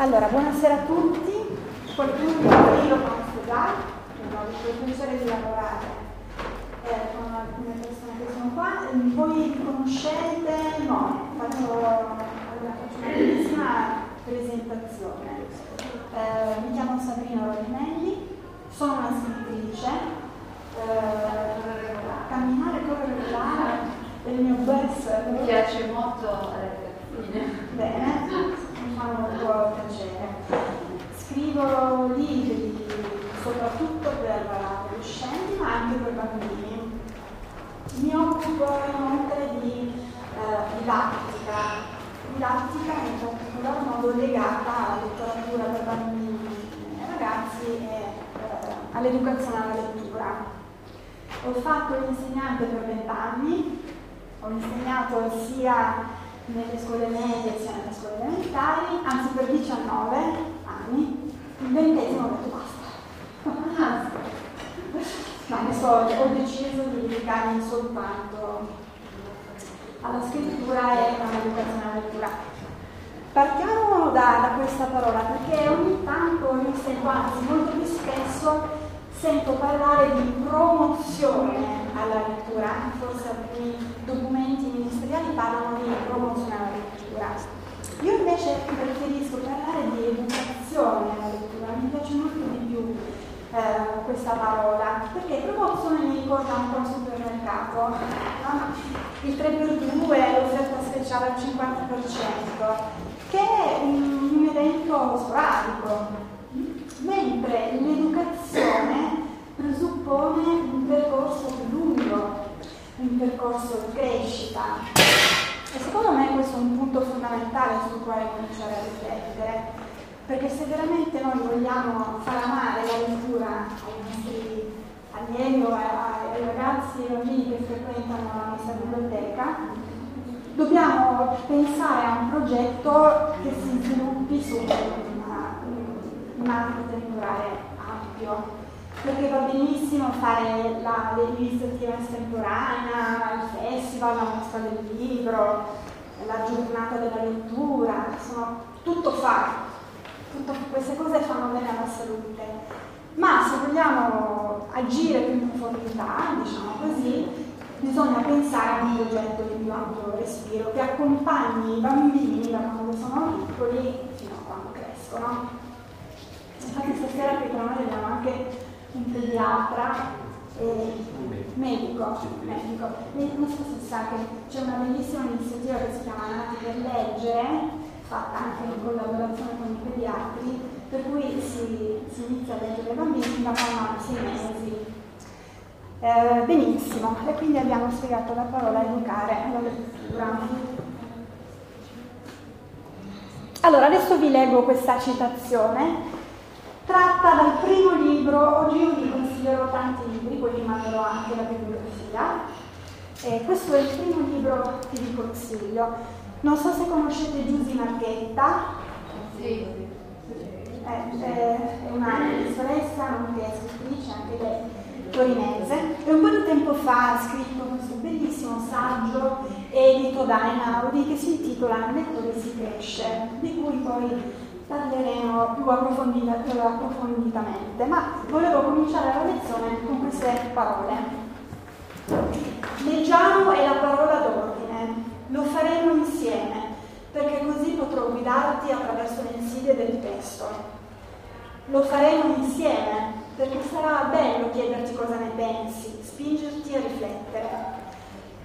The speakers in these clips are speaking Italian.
Allora, buonasera a tutti. Qualcuno di voi lo conosco già, ho avuto il piacere di lavorare eh, con alcune persone che sono qua. Voi conoscete? No, faccio, una bellissima presentazione. Eh, mi chiamo Sabrina Rodinelli, sono una scrittrice. Eh, camminare, correre, volare è il mio best. Mi piace molto ragazzine. Bene fa molto piacere. Scrivo libri soprattutto per adolescenti ma anche per bambini. Mi occupo inoltre di eh, didattica, didattica in particolar modo legata alla letteratura per bambini e ragazzi e eh, all'educazione alla lettura. Ho fatto l'insegnante per vent'anni, ho insegnato sia nelle scuole medie sia nelle scuole elementari, anzi per 19 anni, il ventesimo ho detto basta. Ma adesso ho deciso di dedicarmi soltanto alla scrittura e all'educazione alla lettura. Partiamo da, da, questa parola perché ogni tanto io sento, anzi molto più spesso, sento parlare di promozione alla lettura, forse alcuni documenti ministeriali parlano di promozione alla lettura. Io invece preferisco parlare di educazione alla lettura, mi piace molto di più eh, questa parola, perché promozione mi ricorda un po' il supermercato, no? il 3x2, l'offerta speciale al 50%, che è un, un evento sporadico, mentre l'educazione presuppone un percorso più lungo, un percorso di crescita. E secondo me questo è un punto fondamentale sul quale cominciare a riflettere, perché se veramente noi vogliamo far amare la lettura ai nostri allievi o ai ragazzi e bambini che frequentano la nostra biblioteca, dobbiamo pensare a un progetto che si sviluppi su un ambito temporale ampio perché va benissimo fare la, l'iniziativa estemporanea, il festival, la mostra del libro, la giornata della lettura, insomma, tutto fa, tutte queste cose fanno bene alla salute. Ma se vogliamo agire più in profondità, diciamo così, bisogna pensare a un progetto di più ampio respiro che accompagni i bambini da quando sono piccoli fino a quando crescono. Infatti stasera con noi abbiamo anche un pediatra e medico, medico. Non so se sa che c'è una bellissima iniziativa che si chiama Nati per leggere, fatta anche in collaborazione con i pediatri, per cui si, si inizia a leggere ai bambini da mamma a sei mesi. Eh, benissimo, e quindi abbiamo spiegato la parola educare la lettura. Allora, adesso vi leggo questa citazione tratta dal primo libro, oggi io vi consiglierò tanti libri, poi vi manderò anche la bibliografia. Eh, questo è il primo libro che vi consiglio. Non so se conoscete Giusy Marghetta. Sì. Eh, eh, è una professoressa, nonché scrittrice, anche lei torinese. E un po' di tempo fa ha scritto questo bellissimo saggio edito da Einaudi che si intitola Lettore si cresce, di cui poi parleremo più approfonditamente, ma volevo cominciare la lezione con queste parole. Leggiamo è la parola d'ordine, lo faremo insieme, perché così potrò guidarti attraverso le insidie del testo. Lo faremo insieme, perché sarà bello chiederti cosa ne pensi, spingerti a riflettere.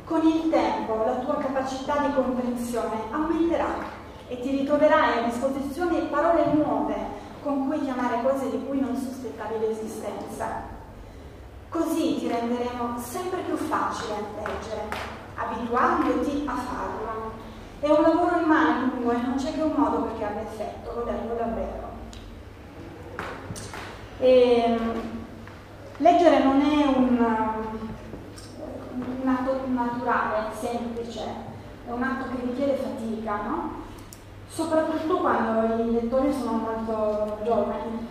Con il tempo la tua capacità di comprensione aumenterà e ti ritroverai a disposizione parole nuove con cui chiamare cose di cui non sospettavi l'esistenza. Così ti renderemo sempre più facile leggere, abituandoti a farlo. È un lavoro in mano lungo e non c'è che un modo perché abbia effetto, lo dico davvero. E, ehm, leggere non è un, un atto naturale, semplice, è un atto che richiede fatica, no? Soprattutto quando i lettori sono molto giovani.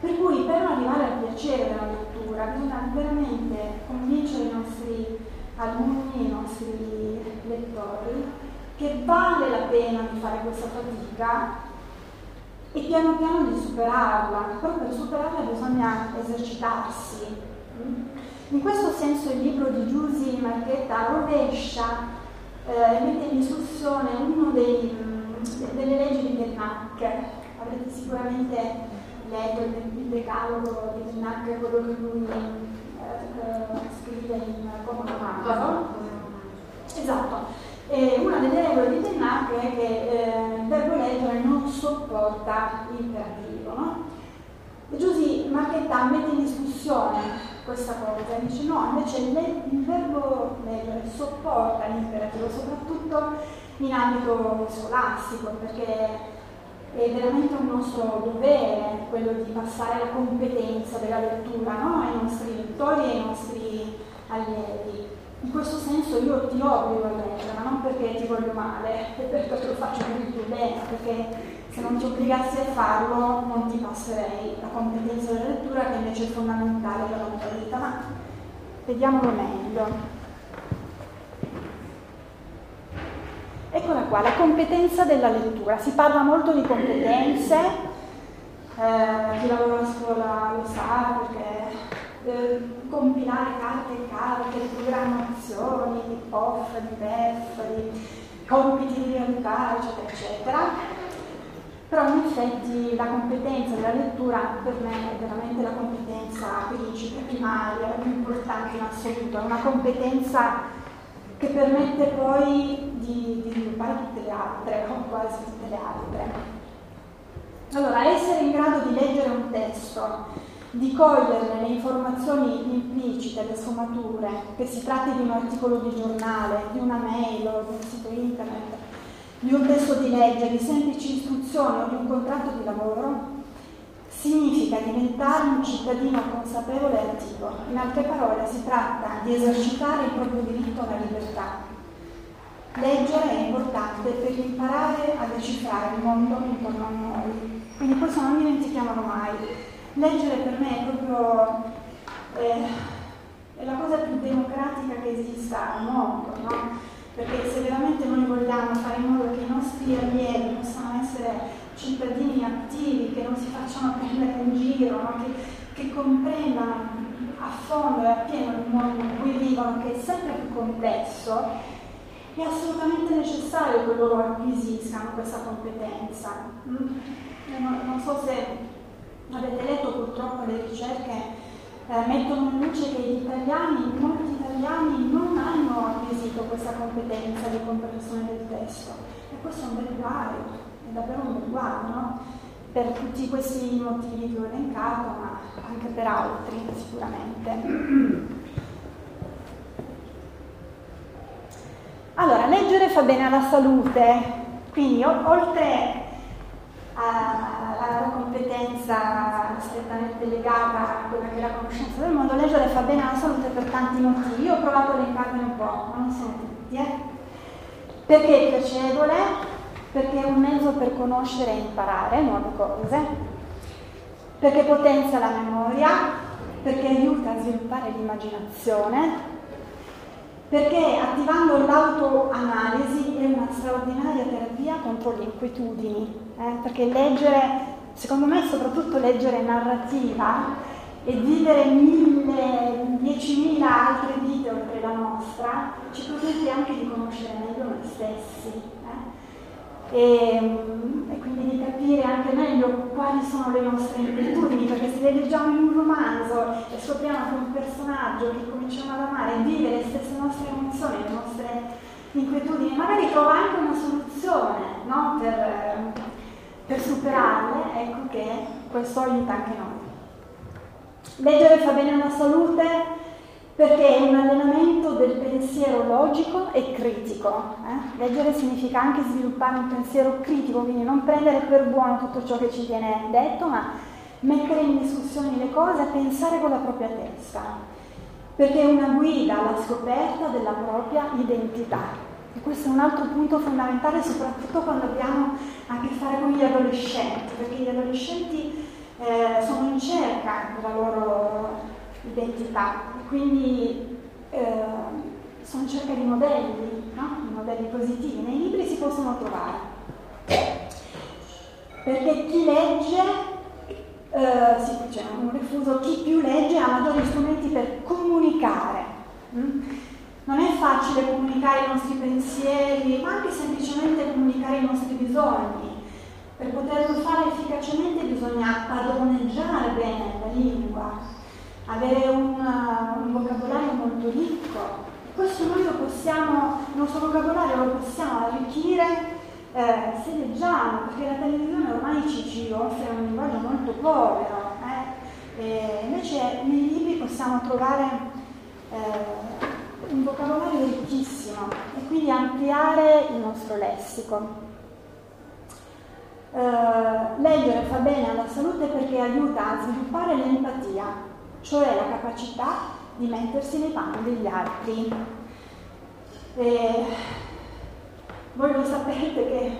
Per cui per arrivare al piacere della lettura bisogna veramente convincere i nostri alunni, i nostri lettori, che vale la pena di fare questa fatica e piano piano di superarla, però per superarla bisogna esercitarsi. In questo senso il libro di Giusy Marchetta rovescia, eh, mette in discussione una delle leggi di Pennac. Avrete sicuramente letto il decalogo di Pennac, quello che lui eh, scrive in Como Romano. Esatto. E una delle regole di Pennac è che eh, il verbo leggere non sopporta l'imperativo. No? E Giusy Marchetta mette in discussione questa cosa, dice no, invece il verbo leggere sopporta l'imperativo, soprattutto in ambito scolastico, perché è veramente un nostro dovere quello di passare la competenza della lettura no? ai nostri lettori e ai nostri allievi. In questo senso io ti obbligo a leggere, ma non perché ti voglio male, è perché lo faccio per il tuo bene, perché se non ti obbligassi a farlo non ti passerei la competenza della lettura che invece è fondamentale per la tua vita, ma vediamolo meglio. Eccola qua, la competenza della lettura. Si parla molto di competenze, eh, chi lavora a scuola lo sa perché eh, compilare carte e carte, programmazioni, di POF, di PEF, di compiti di realtà, eccetera, eccetera. Però in effetti la competenza della lettura per me è veramente la competenza principe, primaria, la più importante in assoluto, è una competenza che permette poi di, di sviluppare tutte le altre, o quasi tutte le altre. Allora, essere in grado di leggere un testo, di cogliere le informazioni implicite, le sfumature, che si tratti di un articolo di giornale, di una mail o di un sito internet, di un testo di legge, di semplici istruzioni o di un contratto di lavoro, significa diventare un cittadino consapevole e attivo. In altre parole, si tratta di esercitare il proprio diritto alla libertà. Leggere è importante per imparare a decifrare il mondo intorno a noi. Quindi questo non dimentichiamolo mai. Leggere per me è proprio eh, è la cosa più democratica che esista al mondo, no? Perché se veramente noi vogliamo fare in modo che i nostri allievi possano essere cittadini attivi, che non si facciano prendere in giro, no? che, che comprendano a fondo e appieno il mondo in cui vivono, che è sempre più complesso, è assolutamente necessario che loro acquisiscano questa competenza. Mm? Non, so se avete letto purtroppo le ricerche eh, mettono in luce che gli italiani, molti italiani non hanno acquisito questa competenza di comprensione del testo e questo è un bel guaio davvero un riguardo, no? per tutti questi motivi che ho elencato, ma anche per altri sicuramente. Allora, leggere fa bene alla salute, quindi oltre alla competenza strettamente legata a quella che è la conoscenza del mondo, leggere fa bene alla salute per tanti motivi. Io ho provato a elencarne un po', ma non sono tutti, eh? Perché è piacevole, perché è un mezzo per conoscere e imparare nuove cose, perché potenzia la memoria, perché aiuta a sviluppare l'immaginazione, perché attivando l'autoanalisi è una straordinaria terapia contro le inquietudini, eh? perché leggere, secondo me soprattutto leggere narrativa e vivere mille, diecimila altre vite oltre la nostra, ci permette anche di conoscere meglio noi stessi e, e, quindi di capire anche meglio quali sono le nostre inquietudini, perché se le leggiamo in un romanzo e scopriamo che un personaggio che cominciamo ad amare vive le stesse nostre emozioni, le nostre inquietudini, magari trova anche una soluzione no? per, per superarle, ecco che questo aiuta anche noi. Leggere fa bene alla salute, perché è un allenamento del pensiero logico e critico. Eh? Leggere significa anche sviluppare un pensiero critico, quindi non prendere per buono tutto ciò che ci viene detto, ma mettere in discussione le cose e pensare con la propria testa, perché è una guida alla scoperta della propria identità. E questo è un altro punto fondamentale, soprattutto quando abbiamo a che fare con gli adolescenti, perché gli adolescenti eh, sono in cerca della loro identità. Quindi eh, sono in cerca di modelli, no? di modelli positivi. Nei libri si possono trovare. perché chi legge, eh, sì, c'è un refuso, chi più legge ha maggiori strumenti per comunicare. Mm? Non è facile comunicare i nostri pensieri, ma anche semplicemente comunicare i nostri bisogni. Per poterlo fare efficacemente bisogna padroneggiare bene la lingua, avere un, un vocabolario molto ricco. Questo noi lo possiamo, il nostro vocabolario lo possiamo arricchire eh, se leggiamo, perché la televisione ormai ci, ci offre un linguaggio molto povero, eh? invece nei libri possiamo trovare eh, un vocabolario ricchissimo e quindi ampliare il nostro lessico. Uh, leggere fa bene alla salute perché aiuta a sviluppare l'empatia, cioè la capacità di mettersi nei panni degli altri. E voi lo sapete che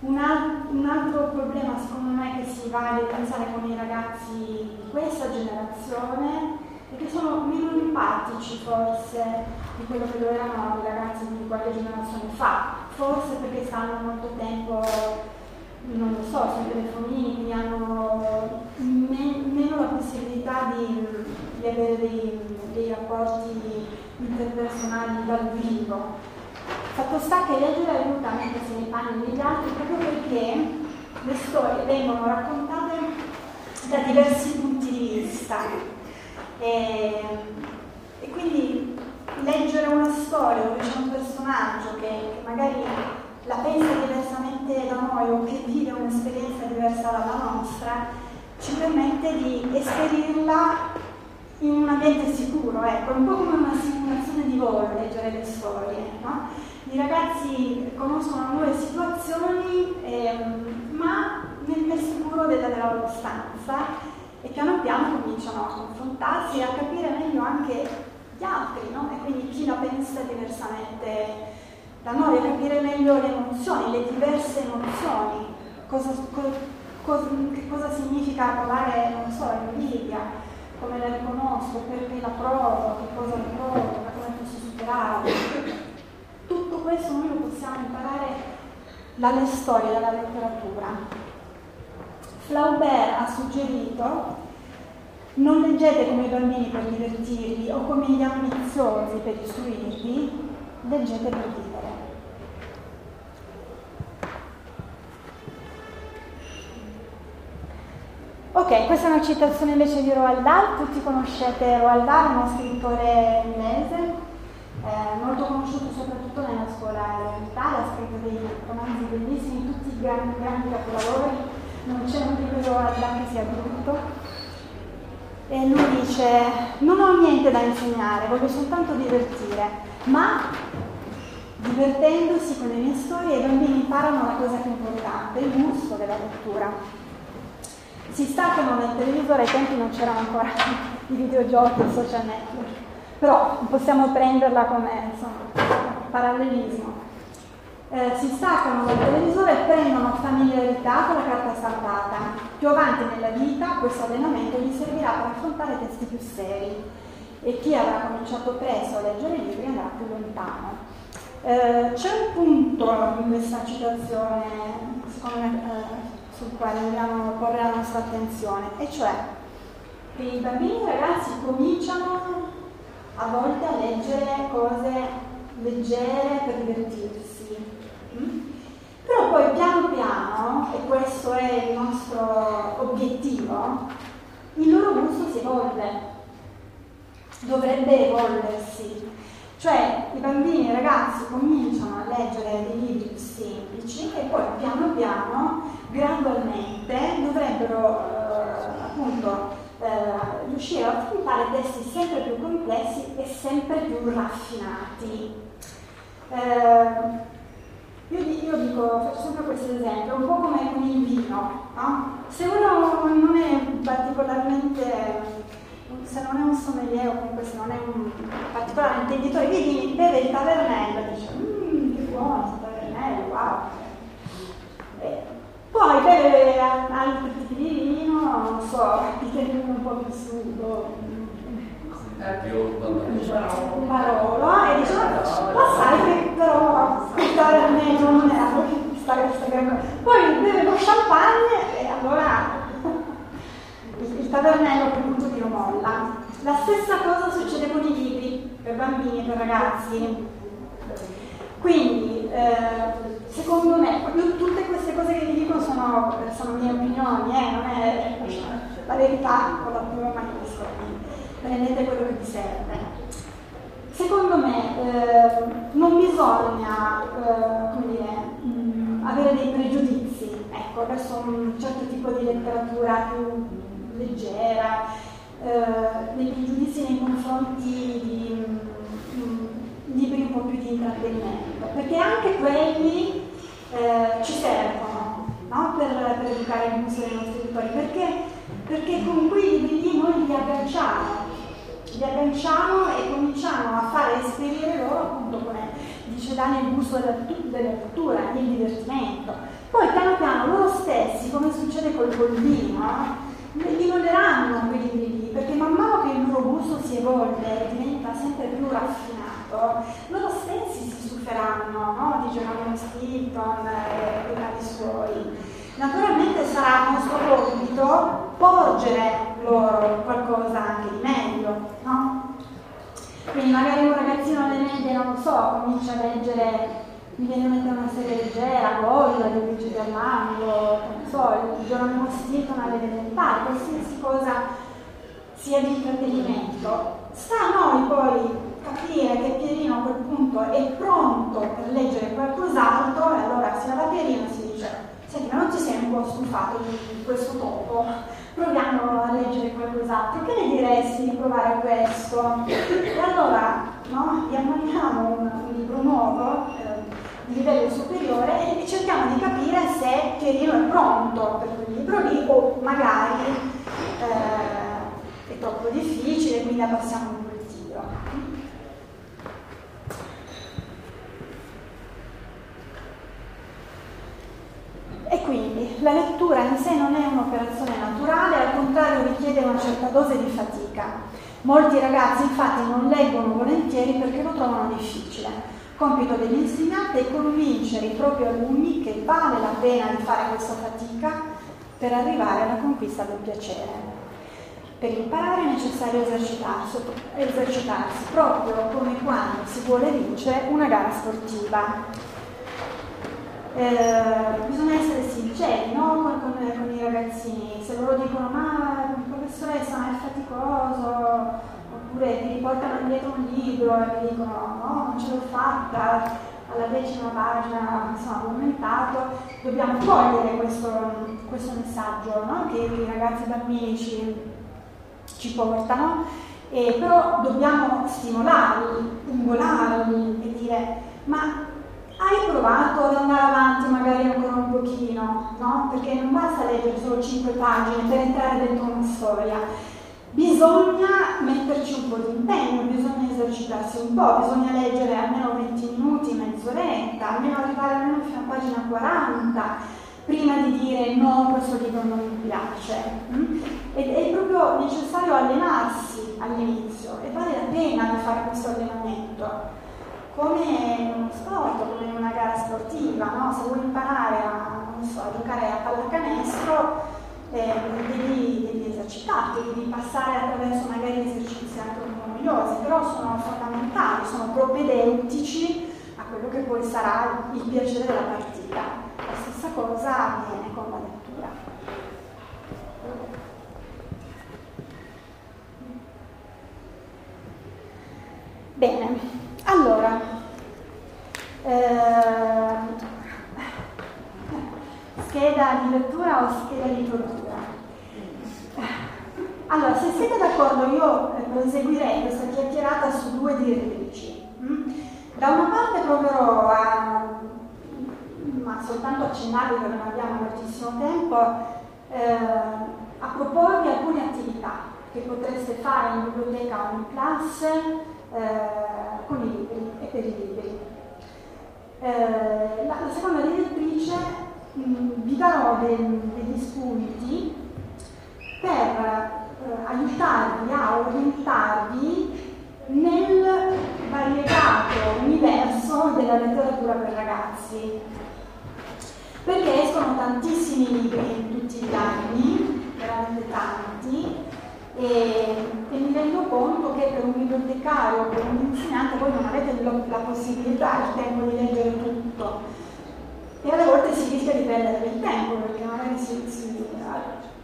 un, al- un, altro problema secondo me che si va a evidenziare con i ragazzi di questa generazione è che sono meno empatici forse di quello che lo erano i ragazzi di qualche generazione fa, forse perché stanno molto tempo, non lo so, sui telefonini, quindi hanno me- meno la possibilità di, di avere dei, dei rapporti interpersonali dal vivo. Fatto sta che leggere aiuta a mettersi nei panni degli altri proprio perché le storie vengono raccontate da diversi punti di vista e, e quindi leggere una storia dove c'è un personaggio che, che magari la pensa diversamente da noi o che vive un'esperienza diversa dalla nostra, ci permette di esperirla in un ambiente sicuro, ecco, un po' come una simulazione di volo leggere le storie, no? I ragazzi conoscono nuove situazioni, ehm, ma nel sicuro della, della loro stanza e piano piano cominciano a confrontarsi e a capire meglio anche gli altri, no? E quindi chi la pensa diversamente da noi, capire meglio le emozioni, le diverse emozioni, cosa, co, co, che cosa significa provare, non so, invidia, come la riconosco, perché la provo, che cosa la provo, come posso superarla. Tutto questo noi lo possiamo imparare dalle storie, dalla letteratura. Flaubert ha suggerito non leggete come i bambini per divertirvi o come gli ambiziosi per istruirvi, leggete per vivere. Ok, questa è una citazione invece di Roald Dahl, tutti conoscete Roald Dahl, uno scrittore inglese, eh, molto conosciuto soprattutto nella scuola elementare, ha scritto dei romanzi bellissimi, tutti grandi, grandi capolavori, non c'è un libro di Roald Dahl che sia brutto. E lui dice, non ho niente da insegnare, voglio soltanto divertire, ma divertendosi con le mie storie i bambini imparano la cosa più importante, il gusto della lettura si staccano dal televisore, ai tempi non c'erano ancora i videogiochi, i social network, però possiamo prenderla come insomma, parallelismo. Eh, si staccano dal televisore e prendono familiarità con la carta stampata. Più avanti nella vita questo allenamento gli servirà per affrontare testi più seri e chi avrà cominciato presto a leggere libri andrà più lontano. Eh, c'è un punto in questa citazione, secondo me, eh, sul quale dobbiamo porre la nostra attenzione, e cioè che i bambini ragazzi cominciano a volte a leggere cose leggere per divertirsi. Mm? Però poi piano piano, e questo è il nostro obiettivo, il loro gusto si evolve, dovrebbe evolversi. Cioè i bambini e i ragazzi cominciano a leggere dei libri semplici e poi piano piano gradualmente dovrebbero eh, appunto eh, riuscire a affrontare testi sempre più complessi e sempre più raffinati. Eh, io, io, dico, faccio sempre questo esempio, un po' come con il vino, no? Se uno non è particolarmente, se non è un sommelier o comunque se non è un particolare intenditore di vini, beve il tavernello e dice, mmm, che buono il tavernello, wow. Eh, poi beve altri tipi di vino, non so, il un po' più sudo, un barolo, e dice, ma sai che però ascoltare almeno non è stare questa gran cosa. Poi beve lo champagne e allora il, tavernello quel punto tiro molla. La stessa cosa succede con i libri per bambini e per ragazzi. Quindi, eh, secondo me, tutte queste cose che vi dico sono, sono mie opinioni, eh, non è la verità con la piuma maiuscola, prendete quello che vi serve. Secondo me eh, non bisogna eh, dire, mh, avere dei pregiudizi ecco, verso un certo tipo di letteratura più leggera, eh, dei pregiudizi nei confronti di mh, libri un po' più di intrattenimento, perché anche quelli eh, ci servono no? per, per, educare il gusto dei nostri editori, perché, perché con quei libri lì noi li agganciamo li agganciamo e cominciamo a fare esperire loro appunto come dice Dani il gusto della, della lettura, il divertimento. Poi piano piano loro stessi, come succede col bollino, li moderanno quei libri lì, perché man mano che il loro gusto si evolve diventa sempre più raffinato, loro stessi si stuferanno no? di Geronimo Stilton e dei cari suoi. Naturalmente sarà nostro compito porgere loro qualcosa anche di meglio, no? Quindi magari un ragazzino alle medie, non so, comincia a leggere, mi viene a mettere una serie leggera, Golla, di Luigi Gerlando, non so, il Geronimo Stilton alle elementari, qualsiasi cosa sia di intrattenimento. Sta a noi poi capire che Pierino a quel punto è pronto per leggere qualcos'altro e allora si va da Pierino e si dice senti ma non ti sei un po' stufato di questo topo? proviamo a leggere qualcos'altro, che ne diresti di provare questo? E allora no, gli ammaniamo un, un libro nuovo eh, di livello superiore e cerchiamo di capire se Pierino è pronto per quel libro lì o magari eh, troppo difficile, quindi abbassiamo un po' il tiro. E quindi la lettura in sé non è un'operazione naturale, al contrario richiede una certa dose di fatica. Molti ragazzi infatti non leggono volentieri perché lo trovano difficile. Compito dell'insegnante è convincere i propri alunni che vale la pena di fare questa fatica per arrivare alla conquista del piacere. Per imparare è necessario esercitarsi, esercitarsi proprio come quando si vuole vincere una gara sportiva eh, bisogna essere sinceri no? con, con, con, i ragazzini, se loro dicono ma professoressa ma è faticoso, oppure ti riportano indietro un libro e mi dicono no, non ce l'ho fatta, alla decima pagina insomma, ho aumentato, dobbiamo cogliere questo, questo messaggio no? che i ragazzi bambini ci, ci portano, e però dobbiamo stimolarli, pungolarli e dire ma hai provato ad andare avanti magari ancora un pochino, no? Perché non basta leggere solo 5 pagine per entrare dentro una storia. Bisogna metterci un po' di impegno, bisogna esercitarsi un po', bisogna leggere almeno 20 minuti, mezz'oretta, almeno arrivare almeno fino a pagina 40, prima di dire no, questo libro non mi piace. Mm? Ed è proprio necessario allenarsi all'inizio e vale la pena di fare questo allenamento come in uno sport, come in una gara sportiva, no? se vuoi imparare a, so, a giocare a pallacanestro eh, devi, devi, esercitarti, devi passare attraverso magari esercizi anche un po' noiosi, però sono fondamentali, sono propedeutici a quello che poi sarà il piacere della partita. La stessa cosa avviene con la lettura. Bene. Allora, eh, scheda di lettura o scheda di tortura? Allora, se siete d'accordo io proseguirei questa chiacchierata su due direttrici. Mm? Da una parte proverò a, ma soltanto accennarvi perché non abbiamo moltissimo tempo, eh, a proporvi alcune attività che potreste fare in biblioteca o in classe eh, con i libri e per i libri. Eh, la, la, seconda direttrice mh, mm, vi darò de, degli spunti per eh, aiutarvi a orientarvi nel variegato universo della letteratura per ragazzi. Perché escono tantissimi libri tutti gli anni, veramente tanti, e, e, mi rendo conto che per un bibliotecario per un insegnante voi non avete la possibilità, il tempo di leggere tutto e alle volte si rischia di perdere il tempo perché magari si, si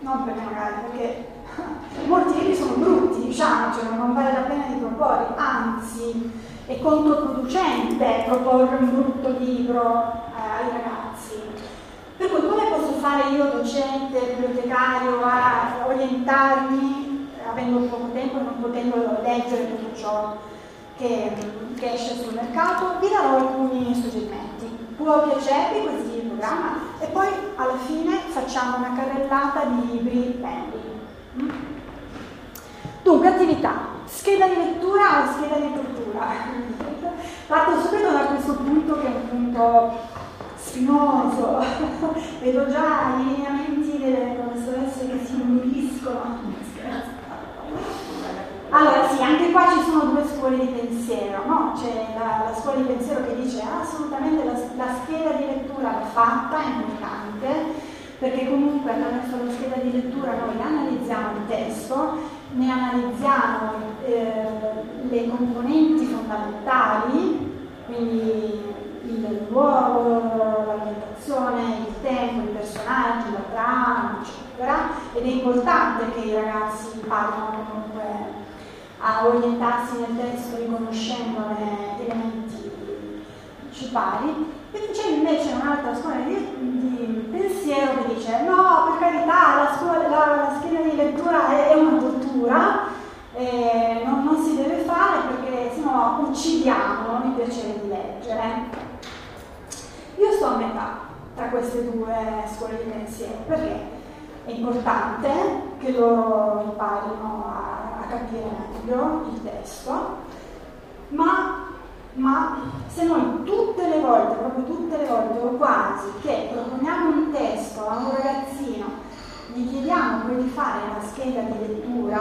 non perché magari, perché molti libri sono brutti, diciamo, cioè non vale la pena di proporre, anzi è controproducente proporre un brutto libro eh, ai ragazzi. Per cui come posso fare io, docente, bibliotecario, a orientarmi, avendo poco tempo e non potendo leggere tutto ciò che, che esce sul mercato? Vi darò alcuni suggerimenti. Può piacervi così il programma? E poi alla fine facciamo una carrellata di libri belli. Mm? Dunque, attività. Scheda di lettura o scheda di tortura? Parto subito da questo punto che è un punto spinoso, vedo già i lineamenti delle professoresse che si induriscono. Allora sì, anche qua ci sono due scuole di pensiero, no? C'è la, la, scuola di pensiero che dice assolutamente la, la scheda di lettura va fatta, è importante, perché comunque attraverso la scheda di lettura noi analizziamo il testo, ne analizziamo eh, le componenti fondamentali, quindi il luogo, l'ambientazione, il tempo, i personaggi, la trama, eccetera, ed è importante che i ragazzi imparino comunque a orientarsi nel testo riconoscendone elementi principali. E c'è invece un'altra scuola di, di, pensiero che dice no, per carità, la, scuola, la, la scheda di lettura è, è una tortura, eh, non, non, si deve fare perché sennò uccidiamo il piacere di leggere. Io sto a metà tra queste due scuole di pensiero perché è importante che loro imparino a, a capire meglio il testo, ma, ma, se noi tutte le volte, proprio tutte le volte o quasi, che proponiamo un testo a un ragazzino, gli chiediamo poi di fare una scheda di lettura,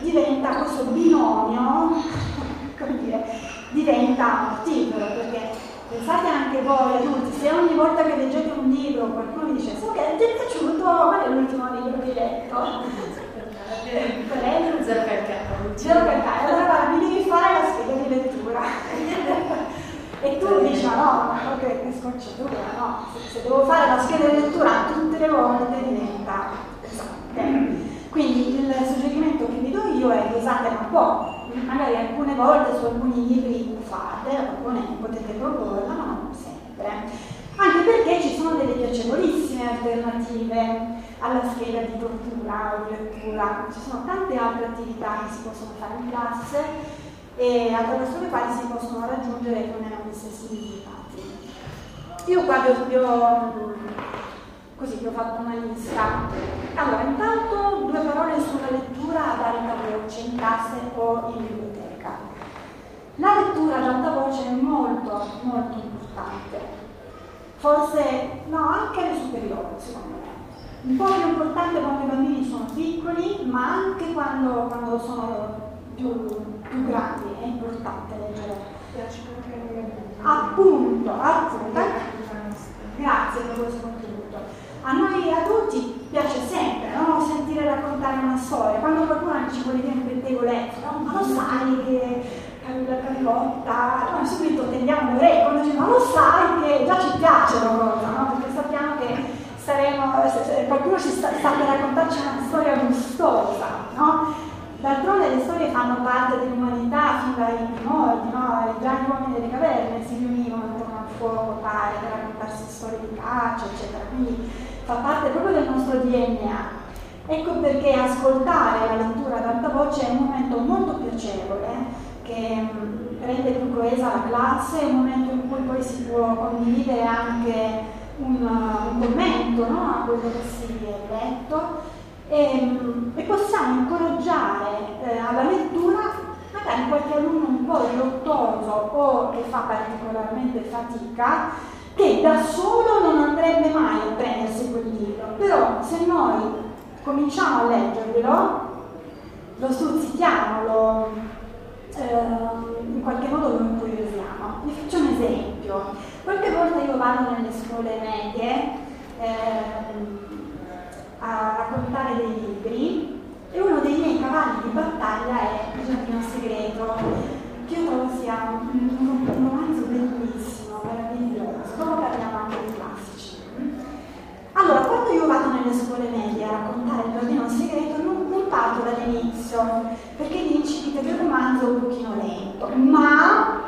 diventa questo binomio, come dire, diventa mortifero perché Pensate anche voi adulti, se ogni volta che leggete un libro qualcuno vi dice ok, ti è piaciuto, qual è l'ultimo libro che hai letto? Zero calcare. Zero calcare, allora mi devi fare la scheda di lettura. e tu dici, ma no, ma che, che scocciatura, no? Se, se, devo fare la scheda di lettura tutte le volte diventa pesante. Quindi il suggerimento che vi do io è che usate un po', magari alcune volte su alcuni libri fate, alcune potete proporla, ma non sempre. Anche perché ci sono delle piacevolissime alternative alla scheda di tortura o di lettura, ci sono tante altre attività che si possono fare in classe e attraverso le quali si possono raggiungere meno gli stessi risultati. Io qua vi ho, così vi ho fatto una lista. Allora, intanto due parole sulla lettura ad alta voce in classe o in biblioteca. La lettura ad alta voce è molto, molto importante. Forse, no, anche alle superiori, secondo me. Un po' più importante quando i bambini sono piccoli, ma anche quando, quando sono più, più, grandi è importante leggere. Appunto, appunto. Grazie per questo contributo. A noi adulti piace sempre no? sentire raccontare una storia. Quando qualcuno ci vuole dire un pettegolezzo, no? ma lo sai che la Carlotta, noi subito tendiamo le orecchie quando dice ma lo sai che già ci piace la cosa, no? perché sappiamo che saremo, qualcuno ci sta, sta per raccontarci una storia gustosa. No? D'altronde le storie fanno parte dell'umanità fin dai primordi, no? già gli uomini delle caverne si riunivano intorno al fuoco pare, per raccontarsi storie di caccia, eccetera. Quindi fa parte proprio del nostro DNA. Ecco perché ascoltare la lettura ad alta voce è un momento molto piacevole che mm, rende più coesa la classe, è un momento in cui poi si può condividere anche un, un commento no, a quello che si è letto e, mm, e possiamo incoraggiare eh, alla lettura magari qualche alunno un po' riottoso o che fa particolarmente fatica che da solo non andrebbe mai a prendersi quel libro, però se noi cominciamo a leggervelo, lo stuzzichiamo, lo, eh, in qualche modo lo incuriosiamo. Vi faccio un esempio. Qualche volta io vado nelle scuole medie eh, a raccontare dei libri e uno dei miei cavalli di battaglia è Il giardino segreto, che io trovo sia un romanzo bellissimo, dopo parliamo anche di classici. Allora, quando io vado nelle scuole medie a raccontare il giardino segreto, non, non parto dall'inizio, perché l'incipit del romanzo è un pochino lento, ma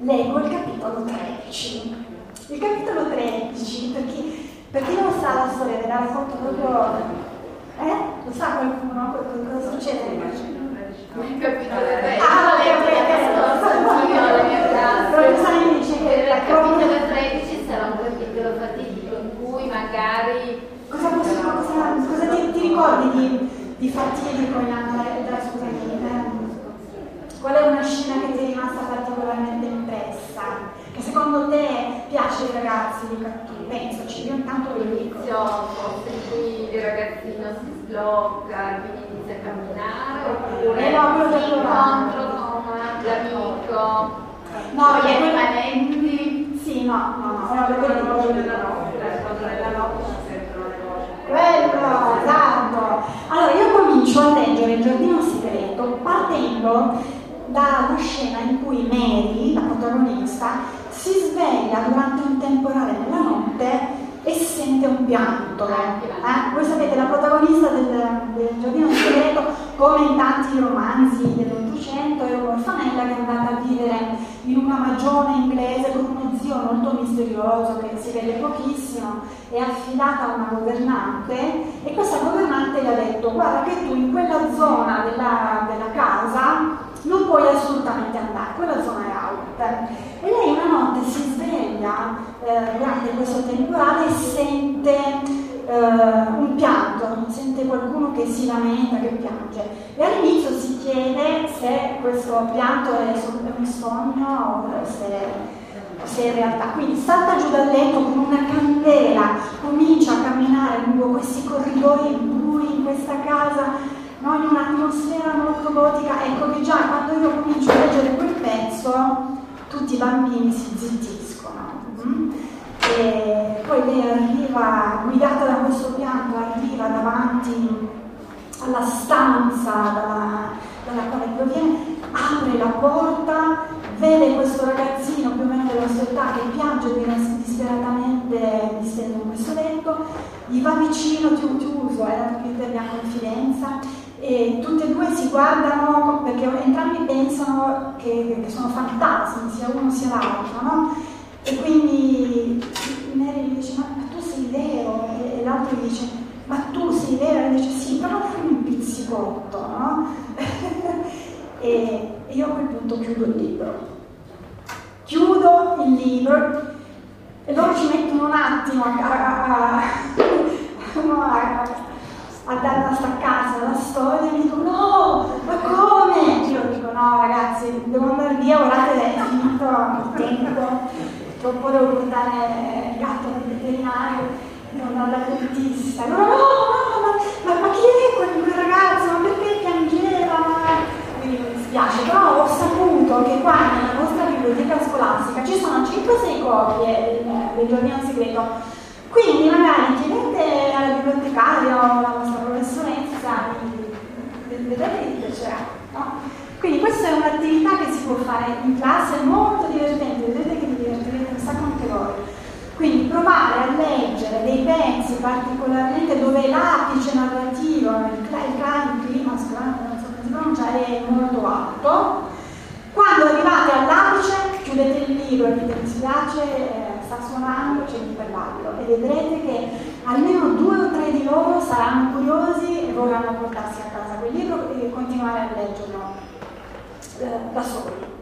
leggo il capitolo 13. Il capitolo 13, per chi, per chi non sa la storia, ve la racconto proprio eh? Lo sa qualcuno cosa succede? Il capitolo 13. Ah. Io alla mia classe. Professore mi dice che Il capitolo 13 sarà un capitolo fatidico in cui magari Cosa, posso, cosa, cosa ti, ti, ricordi di, di fatidico in anno? Scusami, eh, qual è una scena che ti è rimasta particolarmente impressa? Che secondo te piace ai ragazzi di cattivi? Pensaci, io intanto lo dico. Iniziò in cui il ragazzino si sblocca, quindi inizia a camminare, oppure Eh, no, si incontro con l'amico, No, gli quello- rimanenti. Sì, no, no, no, no, quello Quello quello- della notte, quando nella notte si sentono le voci. Quello, esatto. Allora io comincio a leggere il giardino segreto partendo dalla scena in cui Mary, la protagonista, si sveglia durante un temporale nella notte e sente un pianto. Eh? Voi sapete, la protagonista del, del giardino segreto, come in tanti romanzi dell'Ottocento, è un'orfanella che è andata a vivere in una magione inglese con uno zio molto misterioso che si vede pochissimo, è affidata a una governante e questa governante gli ha detto guarda che tu in quella zona della, della casa non puoi assolutamente andare, quella zona è out. E lei una notte si sveglia eh, durante questo temporale e sente un pianto, sente qualcuno che si lamenta, che piange. E all'inizio si chiede se questo pianto è un sogno o se, se in realtà. Quindi salta giù dal letto con una candela, comincia a camminare lungo questi corridoi bui in questa casa no? in un'atmosfera molto gotica, ecco che già quando io comincio a leggere quel pezzo tutti i bambini si zittiscono. mm? Poi lei arriva, guidata da questo pianto, arriva davanti alla stanza dalla, dalla quale proviene, apre la porta, vede questo ragazzino più o meno della sua età che piange disperatamente distendo in questo letto, gli va vicino, ti, ti uso, è la più per mia confidenza, e tutte e due si guardano perché entrambi pensano che, che sono fantasmi, sia uno sia l'altro, no? E quindi Mary gli dice, ma, ma tu sei vero? E, e l'altro gli dice, ma tu sei vero? E dice, sì, però fai un pizzicotto, no? e, e io a quel punto chiudo il libro. Chiudo il libro e loro ci mettono un attimo a, a, a, a, dare a staccarsi dalla storia e mi dicono no, ma come? Io dico no ragazzi, devo andare via, guardate è finito il tempo, purtroppo devo portare il gatto al veterinario, andare dal dentista. No, no, no, ma, ma, chi è quel, quel ragazzo? Ma perché piangeva? Quindi mi dispiace, però ho saputo che qua nella nostra biblioteca scolastica ci sono 5-6 copie del, del giardino segreto. Quindi magari chiedete alla bibliotecaria o alla vostra professoressa, vedete che vi piacerà. No? Quindi questa è un'attività che si può fare in classe, molto divertente, vedete che vi voi. Quindi provare a leggere dei pezzi particolarmente dove l'apice narrativo, il, il clima, non so come si pronuncia, è molto alto. Quando arrivate all'apice chiudete il libro e dite mi spiace, eh, sta suonando, c'è il pellaggio e vedrete che almeno due o tre di loro saranno curiosi e vorranno portarsi a casa quel libro e continuare a leggerlo eh, da soli.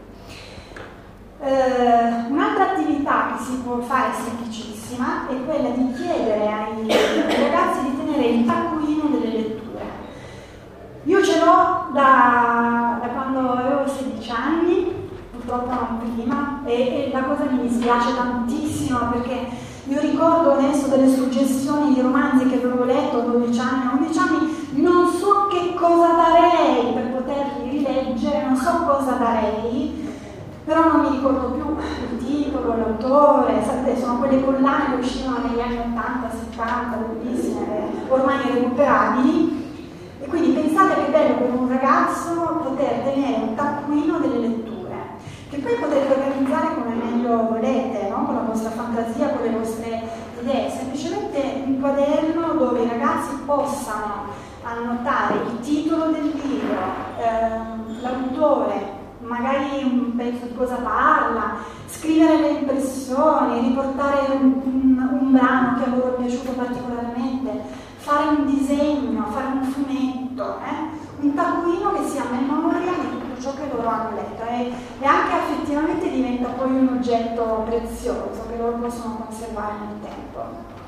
Eh, un'altra attività che si può fare semplicissima è quella di chiedere ai, ai ragazzi di tenere il taccuino delle letture. Io ce l'ho da, da quando avevo 16 anni, purtroppo non prima, e, e la cosa mi dispiace tantissimo perché io ricordo adesso delle suggestioni di romanzi che avevo letto a 12 anni, a 11 anni, non so che cosa darei per poterli rileggere, non so cosa darei, però non mi ricordo più il titolo, l'autore, sapete, sono quelle collane che uscivano negli anni 80, 70, bellissime, ormai irrecuperabili. E quindi pensate che è bello per un ragazzo poter tenere un taccuino delle letture, che poi potete organizzare come meglio volete, no? con la vostra fantasia, con le vostre idee, semplicemente un quaderno dove i ragazzi possano annotare il titolo del libro, ehm, l'autore, magari un pezzo di cosa parla, scrivere le impressioni, riportare un, un, un brano che a loro è piaciuto particolarmente, fare un disegno, fare un fumetto, eh? un taccuino che sia memoria di tutto ciò che loro hanno letto e, e, anche affettivamente diventa poi un oggetto prezioso che loro possono conservare nel tempo.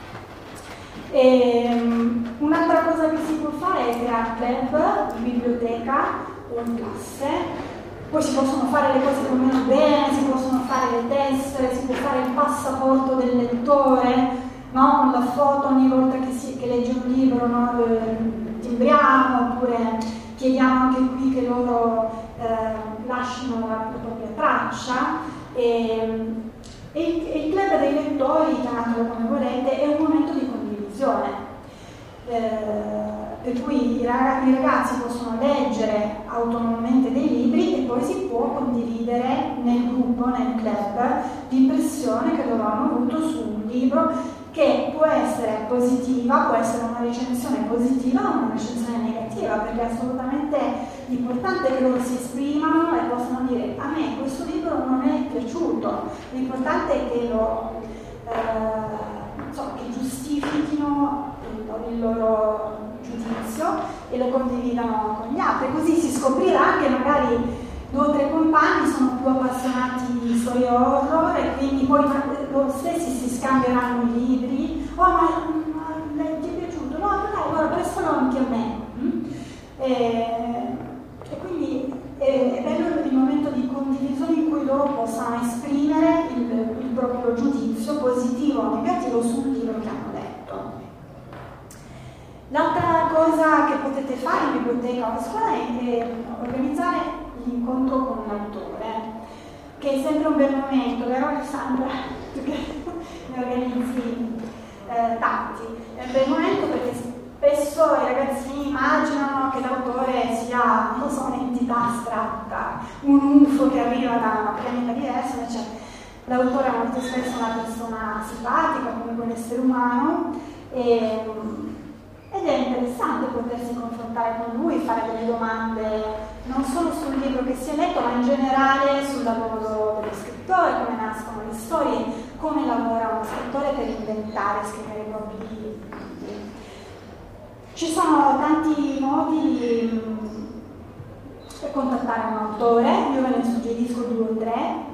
E, um, un'altra cosa che si può fare è creare club in biblioteca o classe poi si possono fare le cose con meno bene, si possono fare le tessere, si può fare il passaporto del lettore, no? con la foto ogni volta che, si, che legge un libro, no? timbriamo oppure chiediamo anche qui che loro eh, lasciano la, propria traccia. E, e, il, e il club dei lettori, chiamatelo come volete, è un momento di condivisione. Eh, per cui i ragazzi possono leggere autonomamente dei libri poi si può condividere nel gruppo, nel club, l'impressione che loro hanno avuto su un libro che può essere positiva, può essere una recensione positiva o una recensione negativa, perché è assolutamente importante che loro si esprimano e possano dire a me questo libro non è piaciuto, l'importante è che lo eh, so, che giustifichino il loro giudizio e lo condividano con gli altri, così si scoprirà che magari due o tre compagni sono più appassionati di storie horror e quindi poi loro stessi si scambieranno i libri, oh ma, ma ti è piaciuto? No, dai, allora prestalo anche a me. Mm? E, e, quindi è, è, bello il momento di condivisione in cui loro possano esprimere il, il proprio giudizio positivo o negativo sul libro che hanno L'altra cosa che potete fare in biblioteca o a scuola è organizzare l'incontro con un autore, che è sempre un bel momento, vero Alessandra? ne organizzi eh, tanti. È un bel momento perché spesso i ragazzini immaginano che l'autore sia, non so, un'entità astratta, un UFO che arriva da un pianeta diverso, invece l'autore è molto spesso una persona simpatica, comunque un essere umano. E, ed è interessante potersi confrontare con lui, fare delle domande non solo sul libro che si è letto, ma in generale sul lavoro dello scrittore, come nascono le storie, come lavora uno scrittore per inventare scrivere i propri libri. Ci sono tanti modi per contattare un autore, io ve ne suggerisco due o tre.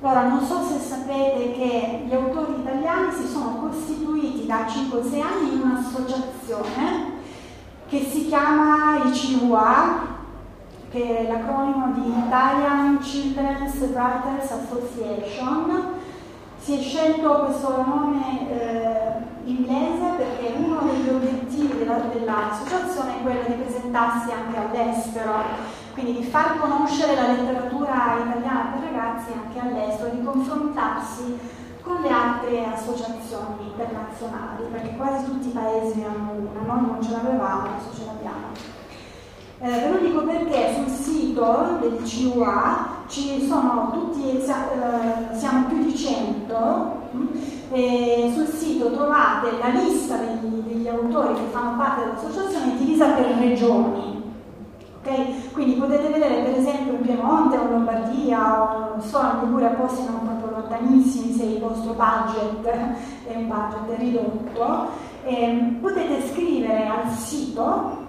Allora, non so se sapete che gli autori italiani si sono costituiti da 5-6 anni in un'associazione che si chiama ICUA, che è l'acronimo di Italian Children's Writers Association. Si è scelto questo nome eh, inglese perché uno degli obiettivi dell'associazione è quello di presentarsi anche all'estero quindi di far conoscere la letteratura italiana per ragazzi anche all'estero, di confrontarsi con le altre associazioni internazionali, perché quasi tutti i paesi hanno una, noi non ce l'avevamo, adesso ce l'abbiamo. Eh, ve lo dico perché sul sito del CUA ci sono tutti, eh, siamo più di 100, mm, e sul sito trovate la lista degli, degli autori che fanno parte dell'associazione divisa per regioni. Okay? Quindi potete vedere per esempio in Piemonte o in Lombardia o non so, in Liguria posti non proprio lontanissimi se il vostro budget è un budget ridotto, eh, potete scrivere al sito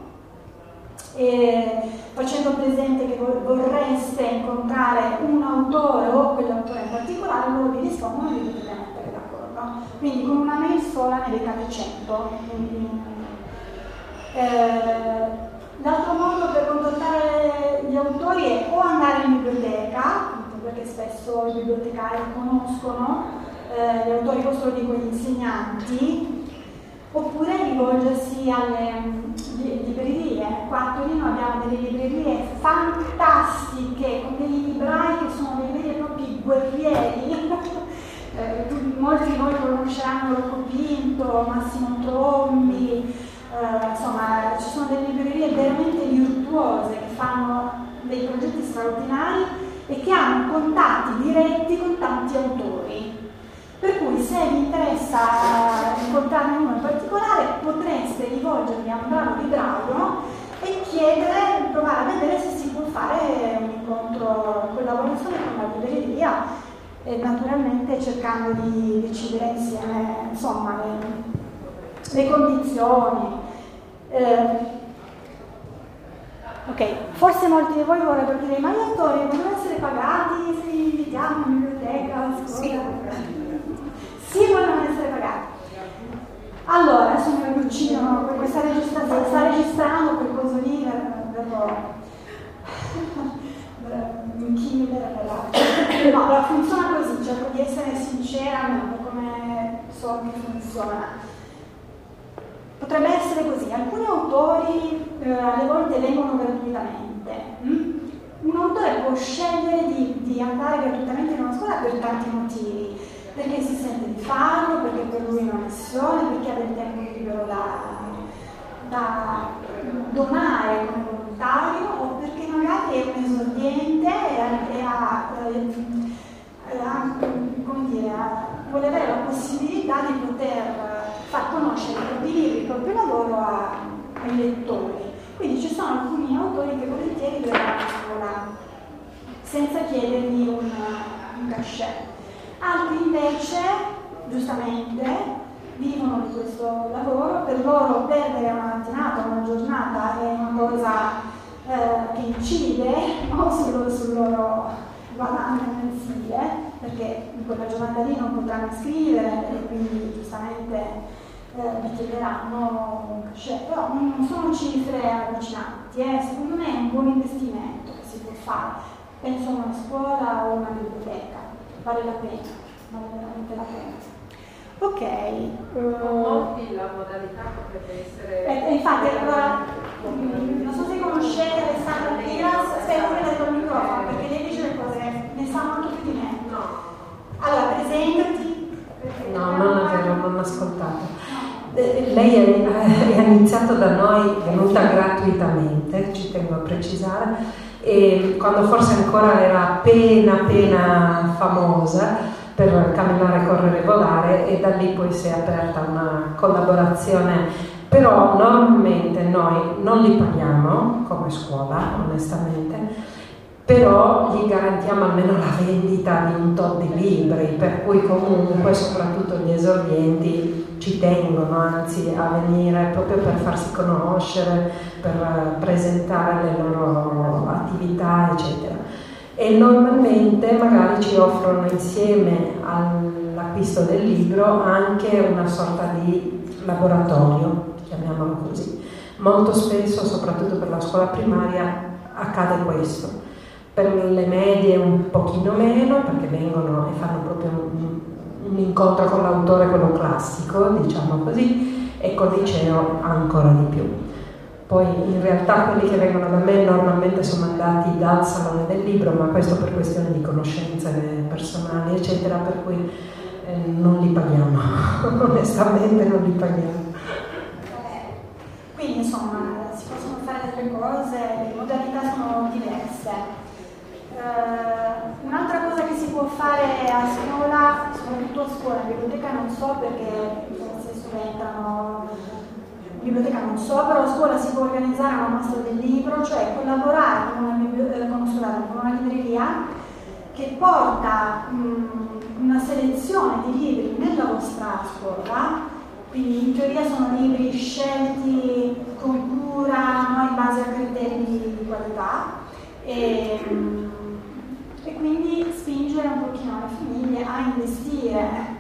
eh, facendo presente che vorreste incontrare un autore o quell'autore in particolare, loro vi rispondono e vi potete mettere d'accordo. Quindi con una mail sola ne beccate 100. Quindi, eh, L'altro modo per contattare gli autori è o andare in biblioteca, perché spesso i bibliotecari conoscono eh, gli autori, questo lo dico gli insegnanti, oppure rivolgersi alle mm, librerie. Qua a Torino abbiamo delle librerie fantastiche con dei librai che sono dei veri e propri guerrieri. eh, molti di voi conosceranno Rocco Pinto, Massimo Trombi, eh, insomma ci sono delle librerie veramente virtuose che fanno dei progetti straordinari e che hanno contatti diretti con tanti autori. Per cui se vi interessa incontrarne uno in particolare potreste rivolgervi a un bravo libraio e chiedere, provare a vedere se si può fare un incontro in collaborazione con la libreria e naturalmente cercando di decidere insieme insomma, le, le condizioni. Eh, Ok, forse molti di voi vorrebbero dire, ma gli autori devono essere pagati se li invitiamo in biblioteca, scuola? Sì sì vogliono essere pagati. Allora, adesso mi uccidono, questa registrazione sta registrando quel coso lì, verrò in killer No, allora funziona così, cerco di essere sincera come so che funziona. Potrebbe essere così, alcuni autori eh, alle volte vengono gratuitamente. Hm? Un autore può scegliere di, di andare gratuitamente in una scuola per tanti motivi perché si sente di farlo, perché per lui è una missione, perché ha del tempo libero da, da donare come volontario o perché magari è un esordiente e, ha, e ha, come dire, vuole avere la possibilità di poter far conoscere i propri libri, il proprio lavoro a, ai lettori. Quindi ci sono alcuni autori che volentieri verranno a scuola senza chiedergli un, un cachet. Altri invece, giustamente, vivono di questo lavoro, per loro perdere una mattinata, una giornata è una cosa eh, che incide no? sul, sul, loro guadagno mensile, perché in quella giornata lì non potranno scrivere e quindi giustamente eh, vi chiederanno un cachet, però non sono cifre allucinanti, eh? secondo me è un buon investimento che si può fare, penso a una scuola o una biblioteca vale la pena, vale veramente la pena. Ok. Uh, molti la modalità potrebbe essere... Eh, infatti, allora, non so se conoscete Alessandra Piras, aspetta che il microfono, perché lei dice le cose, ne sa molto più di me. No. Allora, presentati. No, non è vero, non ho ascoltato. Eh, lei è, è iniziato da noi, è venuta gratuitamente, ci tengo a precisare, e quando forse ancora era appena appena famosa per camminare, correre e volare e da lì poi si è aperta una collaborazione però normalmente noi non li paghiamo come scuola onestamente però gli garantiamo almeno la vendita di un tot di libri per cui comunque soprattutto gli esordienti ci tengono anzi a venire proprio per farsi conoscere, per presentare le loro attività, eccetera. E normalmente magari ci offrono insieme all'acquisto del libro anche una sorta di laboratorio, chiamiamolo così. Molto spesso, soprattutto per la scuola primaria, accade questo. Per le medie un pochino meno, perché vengono e fanno proprio un, un incontro con l'autore, quello classico, diciamo così, e col liceo ancora di più. Poi in realtà quelli che vengono da me normalmente sono andati dal Salone del Libro, ma questo per questioni di conoscenze personali, eccetera, per cui eh, non li paghiamo, onestamente non li paghiamo. Quindi insomma si possono fare altre cose, le modalità sono diverse. Uh, un'altra cosa che si può fare a scuola, soprattutto a scuola, in biblioteca non so perché forse subentrano, in biblioteca non so, però a scuola si può organizzare una mostra del libro, cioè collaborare con una, eh, con, scusate, con una libreria che porta mh, una selezione di libri nella vostra scuola, quindi in teoria sono libri scelti con cura, no, in base a criteri di qualità. E, mh, quindi spingere un pochino le famiglie a investire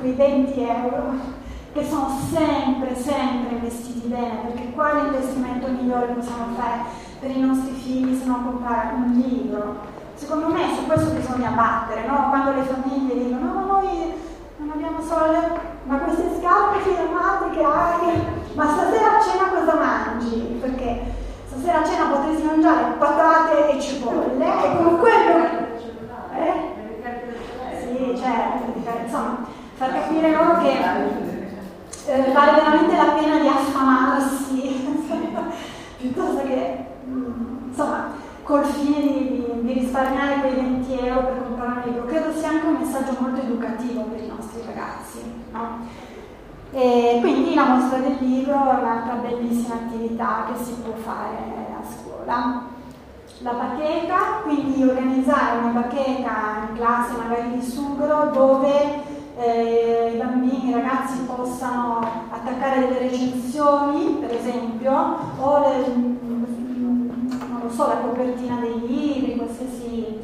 quei 20 euro che sono sempre, sempre investiti bene, perché quale investimento migliore possiamo fare per i nostri figli se non comprare un libro? Secondo me su questo bisogna battere, no? quando le famiglie dicono no, noi non abbiamo soldi, ma queste scarpe firmate che hai, ma stasera a cena cosa mangi? Perché stasera a cena potresti mangiare patate e cipolle e con quello... Eh? Sì, certo, insomma, far capire loro che eh, vale veramente la pena di affamarsi piuttosto che, mm, insomma, col fine di, di, di, risparmiare quei 20 euro per comprare un libro. Credo sia anche un messaggio molto educativo per i nostri ragazzi. No? E quindi la mostra del libro è un'altra bellissima attività che si può fare a scuola. La bacheca, quindi organizzare una bacheca in classe magari di Sugro dove eh, i bambini, i ragazzi possano attaccare delle recensioni, per esempio, o le, non so, la copertina dei libri, qualsiasi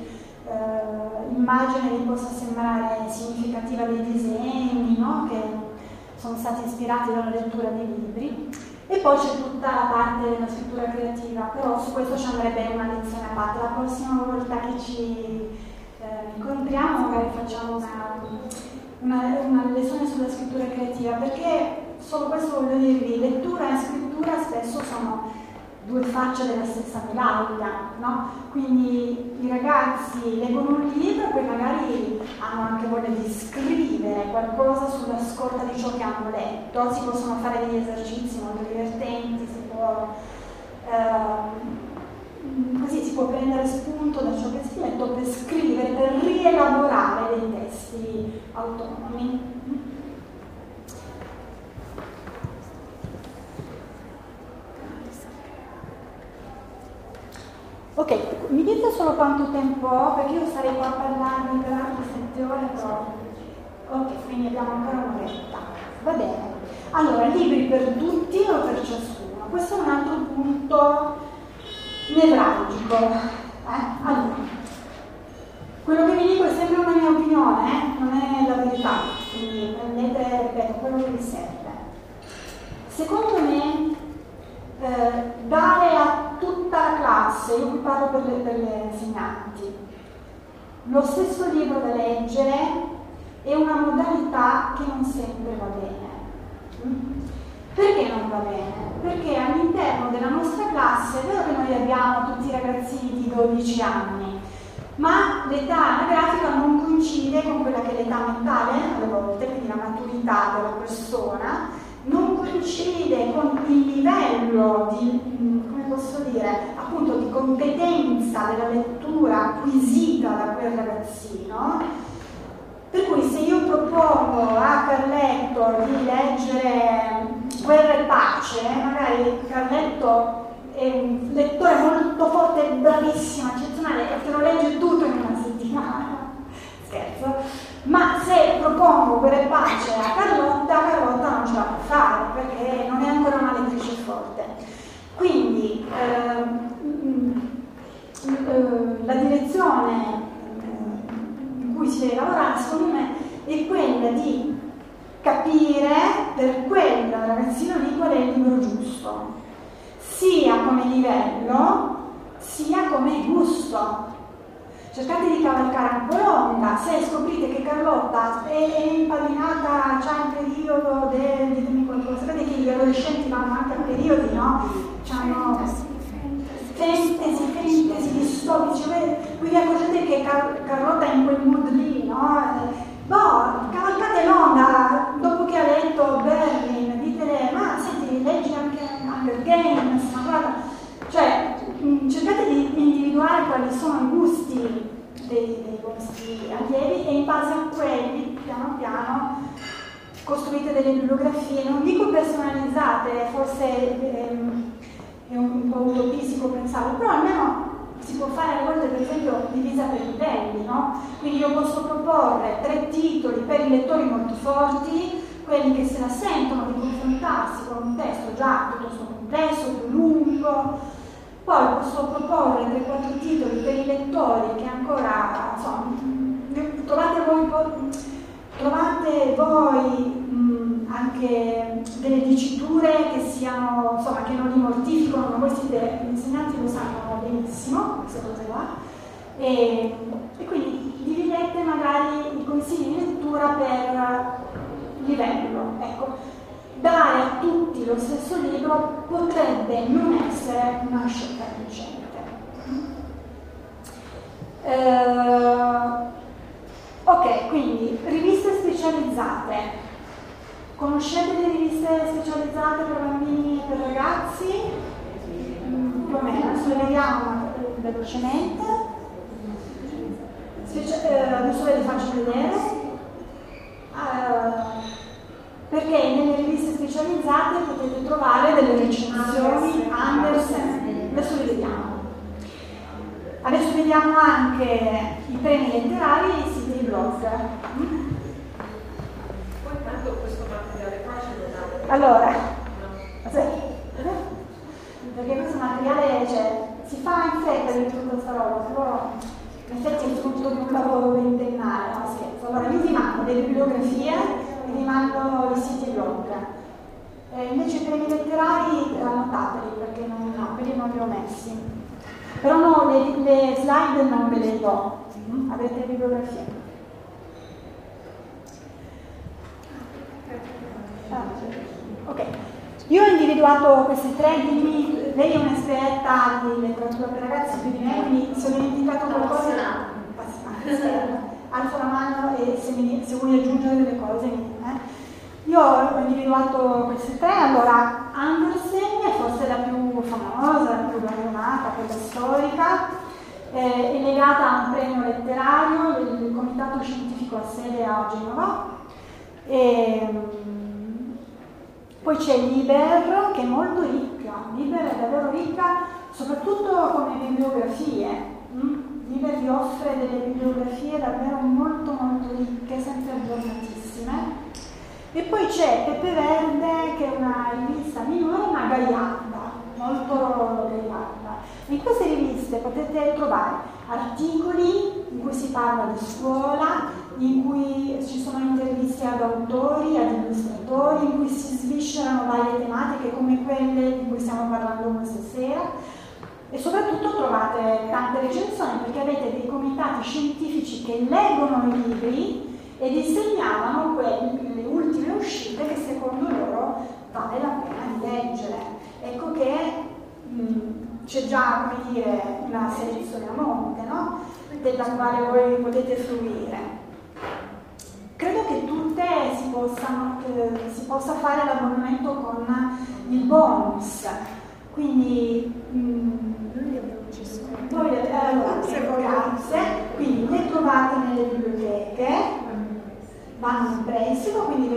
eh, immagine vi possa sembrare significativa dei disegni, no? che sono stati ispirati dalla lettura dei libri. E poi c'è tutta la parte della scrittura creativa, però su questo ci andrebbe una lezione a parte. La prossima volta che ci eh, incontriamo magari facciamo una, una, una lezione sulla scrittura creativa, perché solo questo voglio dirvi, lettura e scrittura spesso sono due facce della stessa medaglia, no? Quindi i ragazzi leggono un libro e poi magari hanno anche voglia di scrivere qualcosa sulla scorta di ciò che hanno letto, si possono fare degli esercizi molto divertenti, si può, eh, così si può prendere spunto da ciò che si è letto per scrivere, per rielaborare dei testi autonomi. Ok, mi dite solo quanto tempo ho, perché io sarei qua a parlarvi per altre sette ore, però... Ok, quindi abbiamo ancora un'oretta. Va bene. Allora, libri per tutti o per ciascuno? Questo è un altro punto nevralgico. Eh? Allora, quello che vi dico è sempre una mia opinione, eh? non è la verità, quindi prendete, ripeto, quello che vi serve. Secondo me eh, dare a tutta la classe, io qui parlo per le, per le insegnanti, lo stesso libro da leggere è una modalità che non sempre va bene. Mm? Perché non va bene? Perché all'interno della nostra classe è vero che noi abbiamo tutti i ragazzini di 12 anni, ma l'età anagrafica non coincide con quella che è l'età mentale alle volte, quindi la maturità della persona, non coincide con il livello di, mm, come posso dire, appunto di competenza della lettura acquisita da quel ragazzino. Per cui se io propongo a Carletto di leggere Guerra e Pace, magari Carletto è un lettore molto forte, bravissimo, eccezionale, e te lo legge tutto in una settimana. Scherzo ma se propongo per pace a Carlotta, Carlotta non ce la può fare perché non è ancora una lettrice forte. Quindi ehm, eh, la direzione eh, in cui si deve lavorare secondo me è quella di capire per quel ragazzino lì qual è il libro giusto, sia come livello sia come gusto cercate di cavalcare un po' l'onda, se scoprite che Carlotta è, è impadrinata, c'ha il periodo del, ditemi qualcosa, sapete che gli adolescenti vanno anche a periodi, no? C'hanno fantasy, fantasy, distopici, voi vi accorgete che Car- Carlotta è in quel mood lì, no? Boh, cavalcate l'onda, dopo che ha letto Berlin, ditele, ma senti, leggi anche Hunger Games, ma guarda, cioè Mm, cercate di individuare quali sono i gusti dei, dei vostri allievi e in base a quelli, piano piano, costruite delle bibliografie, non dico personalizzate, forse ehm, è un po' utopistico pensarlo, però almeno si può fare a volte per esempio divisa per livelli, no? Quindi io posso proporre tre titoli per i lettori molto forti, quelli che se la sentono di confrontarsi con un testo già piuttosto complesso, più lungo, poi posso proporre 3-4 titoli per i lettori che ancora, insomma, trovate voi, trovate voi mh, anche delle diciture che siano, insomma, che non li mortificano, ma siete, gli insegnanti lo sanno benissimo, queste cose qua, e, e quindi dividete magari i consigli di lettura per livello. Ecco, dare a tutti lo stesso libro potrebbe non essere una scelta vincente. Eh, ok, quindi riviste specializzate. Conoscete le riviste specializzate per bambini e per ragazzi? Più o meno, adesso le vediamo velocemente. Specia- eh, adesso ve le faccio vedere. Uh, perché nelle riviste specializzate potete trovare delle recensioni Andersen, adesso le vediamo. Adesso vediamo anche i premi letterari e i siti di blog. Poi tanto questo materiale qua ce lo. Allora, perché questo materiale cioè, si fa in fretta di tutta questa roba, però in effetti è frutto di un lavoro ventennale, no scherzo. Allora io vi mando delle bibliografie e vi mando i siti blog. Eh, invece i premi letterari annotateli perché non, no, quelli non li ho messi. Però no, le, le slide non ve le do, avete le bibliografie. Ah, ok, io ho individuato queste tre, dimmi, lei è un'esperta di letteratura per ragazzi più di me, quindi se ho dimenticato qualcosa, alzo la mano e se, mi, se vuoi aggiungere delle cose eh. Io ho individuato queste tre, allora Andersen è forse la più famosa, la più ragionata, quella storica, eh, è legata a un premio letterario del Comitato Scientifico a sede a Genova. E, mm, poi c'è Liber che è molto ricca, Liber è davvero ricca soprattutto come bibliografie. Mm? Liber vi offre delle bibliografie davvero molto molto ricche, sempre aggiornatissime. E poi c'è Pepe Verde che è una rivista minore ma gagliarda, molto gagliarda. In queste riviste potete trovare articoli in cui si parla di scuola, in cui ci sono interviste ad autori, ad illustratori, in cui si sviscerano varie tematiche come quelle di cui stiamo parlando questa sera. E soprattutto trovate tante recensioni perché avete dei comitati scientifici che leggono i libri e disegnavano quelle, le ultime uscite che secondo loro vale la pena di leggere. Ecco che mh, c'è già come dire, una selezione a monte, no? della quale voi potete fruire. Credo che tutte si, possano, eh, si possa fare l'abbonamento con il bonus, quindi mh, voi, allora, grazie, quindi le trovate nelle biblioteche, vanno in prestito, quindi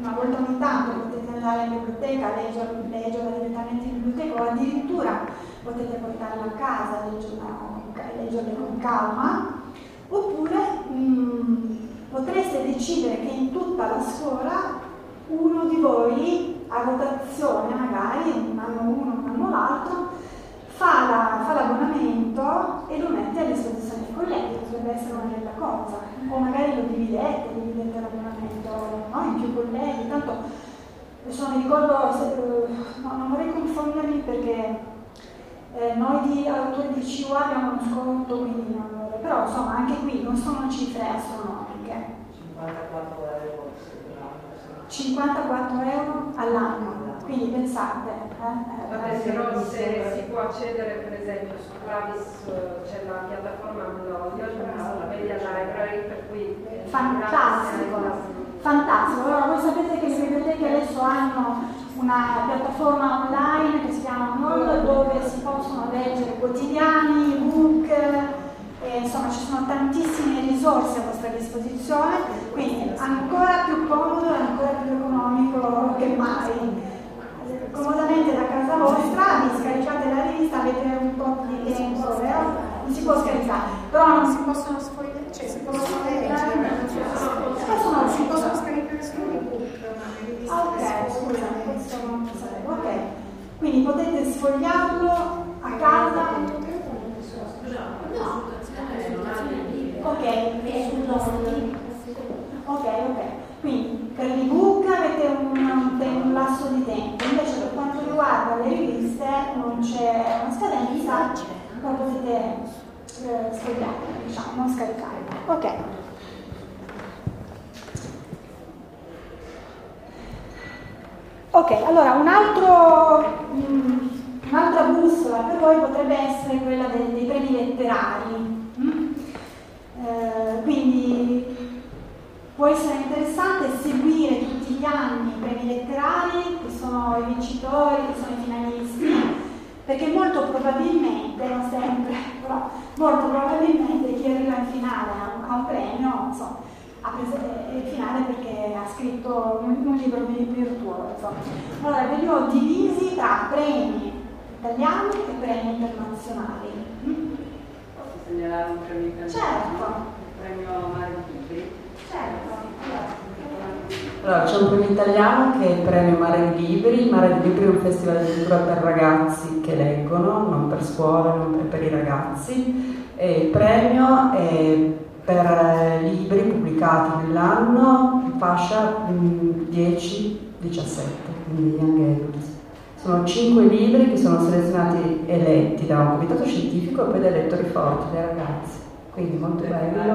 una volta ogni tanto potete andare in biblioteca a leggere, leggerla direttamente in biblioteca o addirittura potete portarla a casa e leggerle con calma, oppure mh, potreste decidere che in tutta la scuola uno di voi a votazione magari, un anno uno, un anno l'altro, fa, la, fa l'abbonamento e lo mette a disposizione dei colleghi, potrebbe essere una bella cosa, o magari lo dividete, dividete l'abbonamento no? in più colleghi, tanto adesso mi ricordo, se, no, non vorrei confondermi perché eh, noi di autori di CUA abbiamo uno sconto, quindi non, però insomma anche qui non sono cifre astronomiche. 54 euro 54 euro all'anno, quindi pensate. Eh, Vabbè, però se si può accedere per esempio su Clavis eh, c'è la piattaforma Upload, la Media Library, per cui... Fantastico, fantastico. Allora, voi sapete che le biblioteche adesso hanno una piattaforma online che si chiama Moll dove si possono leggere quotidiani, ebook, e, insomma ci sono tantissime risorse a vostra disposizione, quindi ancora più comodo e ancora più economico che mai. Comodamente da casa vostra vi scaricate la rivista, avete un po' di tempo, vero? Non si può scaricare, però non si possono sfogliare, cioè si possono leggere, possono, si possono scaricare solo ebook, Ah, ok, scusa, questo non sapevo. Ok, quindi potete sfogliarlo a casa. No. Ok, ok, ok. Quindi per l'ebook avete un, un, lasso di tempo, invece per quanto riguarda le riviste non c'è una scadenza, ma potete eh, sfogliare, diciamo, non scaricare. Ok. Ok, allora un altro, mm, un'altra bussola per voi potrebbe essere quella dei, dei premi letterari. Mm? Eh, quindi può essere interessante seguire tutti gli anni i premi letterari, che sono i vincitori, che sono i finalisti, perché molto probabilmente, non sempre, però molto probabilmente chi arriva in finale a un, premio, insomma, ha preso è il finale perché ha scritto un, un libro virtuoso. Allora, ve li ho divisi tra premi italiani e premi internazionali. Mm? Segnalare un premio italiano? Certo. Il premio Mare Libri. Certo. Allora, c'è un premio italiano che è il premio Mare di Libri. Il Mare di Libri è un festival di lettura per ragazzi che leggono, non per scuole, non per, per i ragazzi. E il premio è per eh, libri pubblicati nell'anno, fascia mm, 10-17, quindi young adults. Sono cinque libri che sono selezionati e letti da un comitato scientifico e poi dai lettori forti, dai ragazzi. Quindi molto Per bello.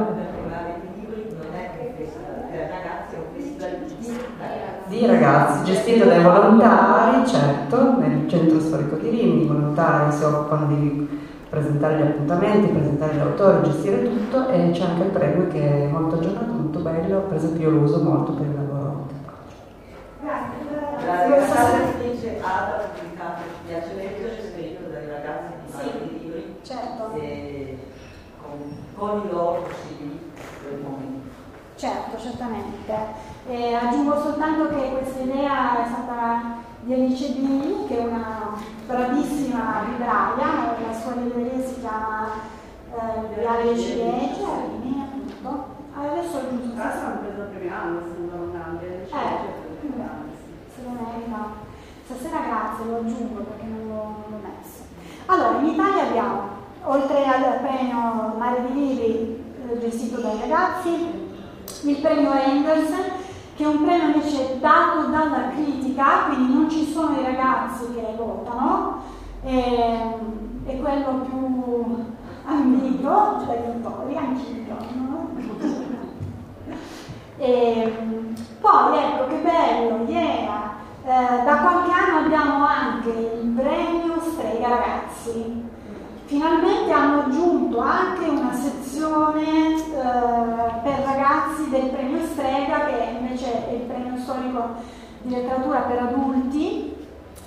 Mare di Libri non è che per ragazzi, è un festival di ragazzi. gestito dai volontari, certo, nel centro storico di Rimini, i volontari si occupano di presentare gli appuntamenti, presentare gli autori, gestire tutto e c'è anche il premio che è molto aggiornato, molto bello, per esempio io lo uso molto per il lavoro. Grazie. La Ada pubblicato il piacimento scritto dai ragazzi di Mare di Libri Certo. e con, con i loro possibili momenti. Certo, certamente. E aggiungo soltanto che questa idea è stata di Alice Bini, che è una bravissima libraia, la sua libreria si chiama eh, Viale Ciliegie, a Rimini appunto. Adesso aggiungo Tra l'altro hanno preso il premio Anderson da un anno, Eh, eh. se lo merita. Stasera grazie, lo aggiungo perché non l'ho, messo. Allora, in Italia abbiamo, oltre al premio Mare di Libri eh, gestito dai ragazzi, il premio Anderson, che è un premio invece dato dalla critica, quindi non ci sono i ragazzi che votano, e, è quello più ambiguo dagli autori, anch'io. No? E, poi ecco che bello, yeah! Eh, da qualche anno abbiamo anche il premio Strega Ragazzi. Finalmente hanno aggiunto anche una sezione eh, per ragazzi del premio Strega, che invece è il premio storico di letteratura per adulti.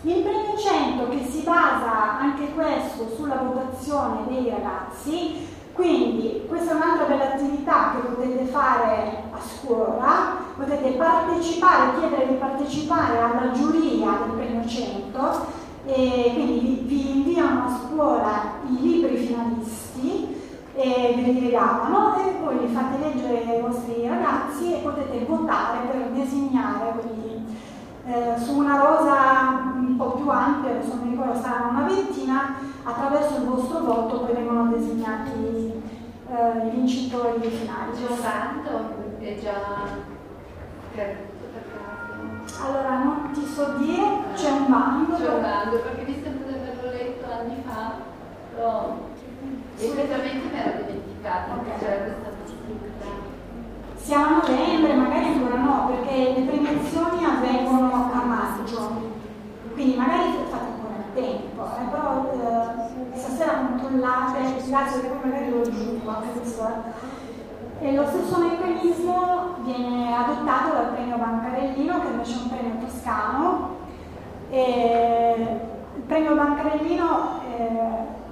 Il premio 100 che si basa anche questo sulla votazione dei ragazzi, quindi questa è un'altra bella attività che potete fare a scuola, potete partecipare, chiedere di partecipare alla giuria del premio 100 e quindi vi, vi inviano a scuola i libri finalisti e ve li regalano e voi li fate leggere ai vostri ragazzi e potete votare per disegnare quindi, eh, su una rosa un po' più ampia, adesso non mi ricordo, saranno una ventina, attraverso il vostro voto poi vengono disegnati eh, i vincitori dei finali. Bando, è già. Allora, non ti so dire, c'è un bando. C'è un bando, perché mi sembra di averlo letto anni fa, però effettivamente mi ero dimenticata che Ok. c'era questa. Siamo a novembre, magari ancora no, perché le premiazioni avvengono a maggio, quindi magari fate ancora il tempo, eh, però eh, stasera controllate, grazie perché poi magari lo aggiungo anche questo. eh. E lo stesso meccanismo viene adottato dal premio Bancarellino, che invece è un premio toscano. E il premio Bancarellino eh,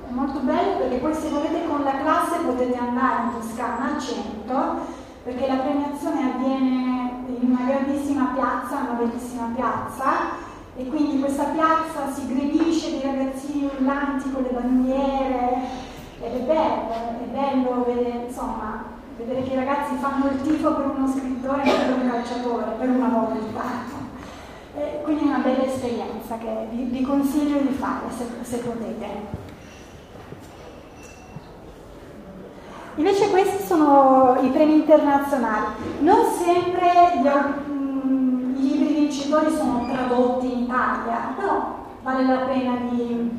è molto bello perché poi se volete con la classe potete andare in Toscana al centro perché la premiazione avviene in una grandissima piazza, una bellissima piazza e quindi questa piazza si gredisce di ragazzini urlanti con le bandiere ed è bello, è bello vedere, insomma, vedere che i ragazzi fanno il tifo per uno scrittore e per un calciatore, per una volta. Eh, quindi è una bella esperienza che vi, vi consiglio di fare se, se potete. Invece questi sono i premi internazionali. Non sempre gli, mm, i libri vincitori sono tradotti in Italia, però vale la pena di,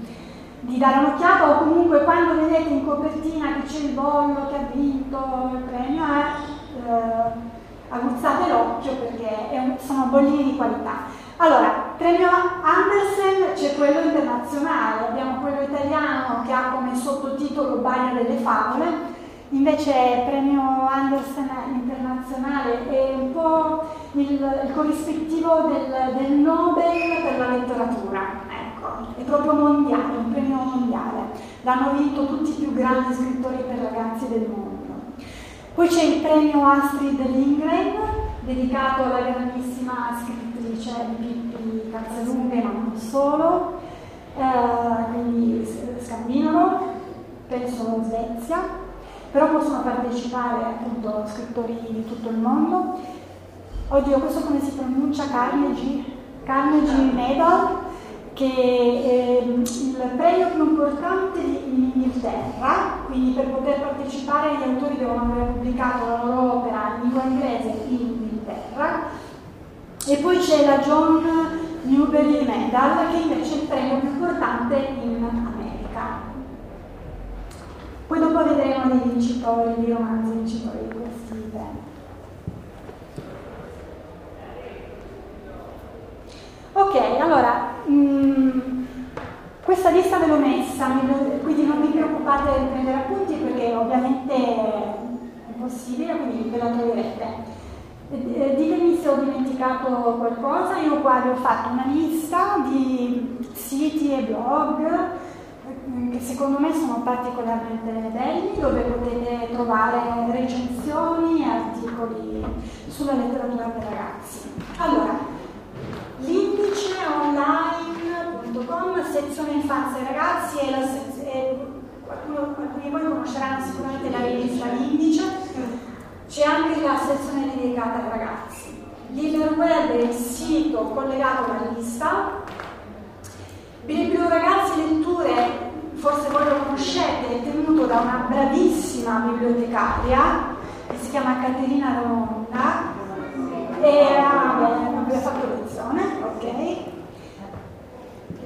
di dare un'occhiata o comunque quando vedete in copertina che c'è il bollo che ha vinto il premio, eh, eh, aguzzate l'occhio perché un- sono bollini di qualità. Allora, premio Andersen c'è quello internazionale, abbiamo quello italiano che ha come sottotitolo Baia delle favole, invece premio Andersen internazionale è un po' il, il corrispettivo del, del Nobel per la letteratura, ecco, è proprio mondiale, un premio mondiale. L'hanno vinto tutti i più grandi scrittori per ragazzi del mondo. Poi c'è il premio Astrid Lindgren, dedicato alla grandissima scrittrice di Pippi Calzalunghe, ma non solo, eh, quindi scandinavo, penso Svezia, però possono partecipare appunto scrittori di tutto il mondo. Oddio, questo come si pronuncia? Carnegie, Carnegie Medal, che è il premio più importante in Inghilterra, quindi per poter partecipare gli autori devono aver pubblicato la loro opera in lingua inglese in Inghilterra. E poi c'è la John Newbery Medal, che invece è il premio più importante in America. Poi dopo vedremo dei vincitori, di romanzi vincitori di questi premi. Ok, allora, mh, mm, questa lista ve l'ho messa, quindi non vi preoccupate di prendere appunti perché ovviamente è possibile, quindi ve la troverete. Eh, ditemi se ho dimenticato qualcosa, io qua vi ho fatto una lista di siti e blog che secondo me sono particolarmente belli, dove potete trovare recensioni e articoli sulla letteratura per ragazzi. Allora, l'indiceonline.com, sezione infanzia e ragazzi, è la sez- qualcuno, alcuni di voi conosceranno sicuramente la rivista L'indice, c'è anche la sezione dedicata ai ragazzi. L'Iberweb è il sito collegato alla rivista. Biblio Ragazzi Letture, forse voi lo conoscete, è tenuto da una bravissima bibliotecaria che si chiama Caterina Romonda e ha fatto lezione, ok?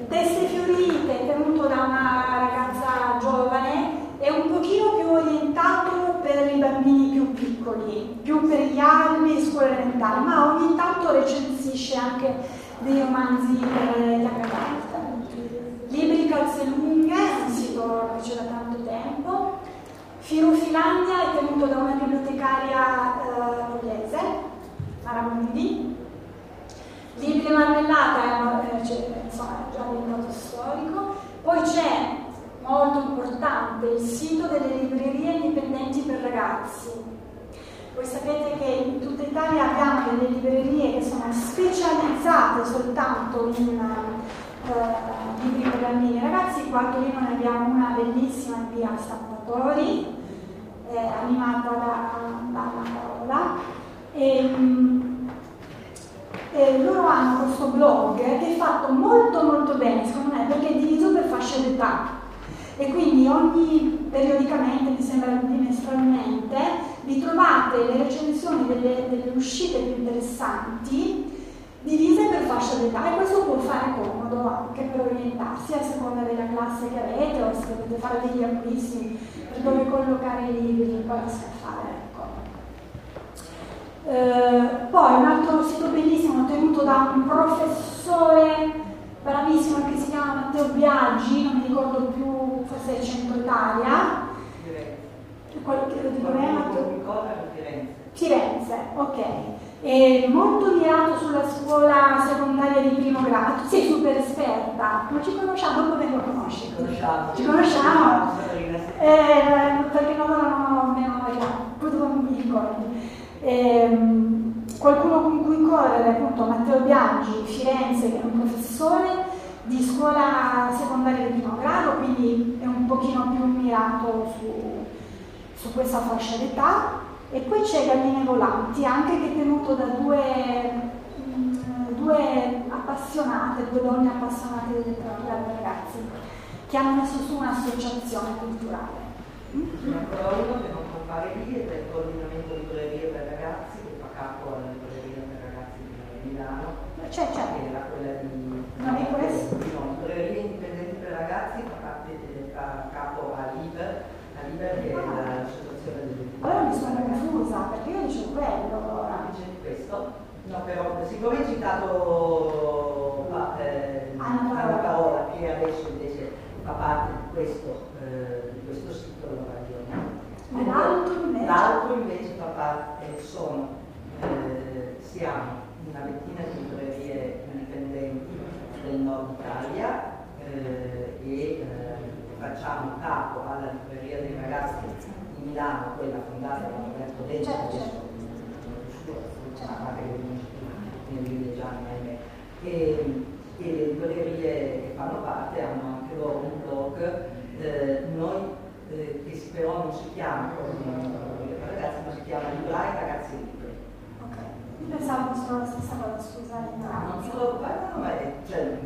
Teste fiorite, tenuto da una ragazza giovane, è un pochino più orientato per i bambini più piccoli, più per gli albi, scuole elementari, ma ogni tanto recensisce anche dei romanzi per la ragazza. Libri calze lunghe, un sito che c'è da tanto tempo. Firufilandia è tenuto da una bibliotecaria eh, pugliese, Maramundi. Libri marmellata è, cioè, insomma, già diventato storico. Poi c'è, molto importante, il sito delle librerie indipendenti per ragazzi. Voi sapete che in tutta Italia abbiamo delle librerie che sono specializzate soltanto in uh, libri per bambini ragazzi. Qua a Torino ne abbiamo una bellissima in via Stampatori, eh, animata da, da Paola e, ehm, e loro hanno questo blog che è fatto molto molto bene, secondo me, perché è diviso per fasce d'età. E quindi ogni periodicamente, mi sembra bimestralmente, vi trovate le recensioni delle, delle uscite più interessanti divise per fascia d'età e questo può fare comodo anche per orientarsi a seconda della classe che avete o se dovete fare degli acquisti per dove collocare i libri, poi scaffare. Eh, poi un altro sito bellissimo tenuto da un professore bravissimo che si chiama Matteo Biaggi, non mi ricordo più, forse è Centro Italia. Firenze. Di dov'è Matteo? Firenze. Firenze, ok. È molto mirato sulla scuola secondaria di primo grado. Tu sei super esperta, ma ci conosciamo, dove lo conosci? Conosciamo. Ci conosciamo? Eh, perché non avevamo memoria, poi non mi ricordo. Ehm, qualcuno con cui correre, appunto Matteo Biaggi, Firenze, che è un professore di scuola secondaria di primo grado, quindi è un pochino più mirato su, su questa fascia d'età. E poi c'è Galline Volanti, anche che è tenuto da due, mh, due appassionate, due donne appassionate di letteratura per ragazzi, che hanno messo su un'associazione culturale. Ce n'è ancora uno che non compare lì ed è il coordinamento di librerie per ragazzi che fa capo alla libreria per ragazzi di Milano. C'è, c'è. Che era quella di... Non è questo? No, librerie indipendenti per ragazzi fa, parte, fa capo a Liber, a Liber che è Ah. l'associazione delle Allora scusa, perché io dicevo quello allora. Dice di questo? No, però siccome hai citato pa, eh, Anna, Paola. Paola, che adesso invece fa parte di questo, eh, di questo sito, la ragione. L'altro invece. L'altro invece fa parte, sono, eh, siamo una ventina di librerie indipendenti del nord Italia eh, e eh, facciamo capo alla libreria dei ragazzi Milano, quella fondata da Roberto Denti, Certo, adesso certo. a parte che ne vive già ahimè. E, e le librerie che fanno parte hanno anche loro un blog, eh, noi eh, che però non si chiama come per ragazzi, ma si chiama Librai Ragazzi Libri. Ok. Pensavo fosse la stessa cosa, scusa. Non ti preoccupare, no, ma è- cioè,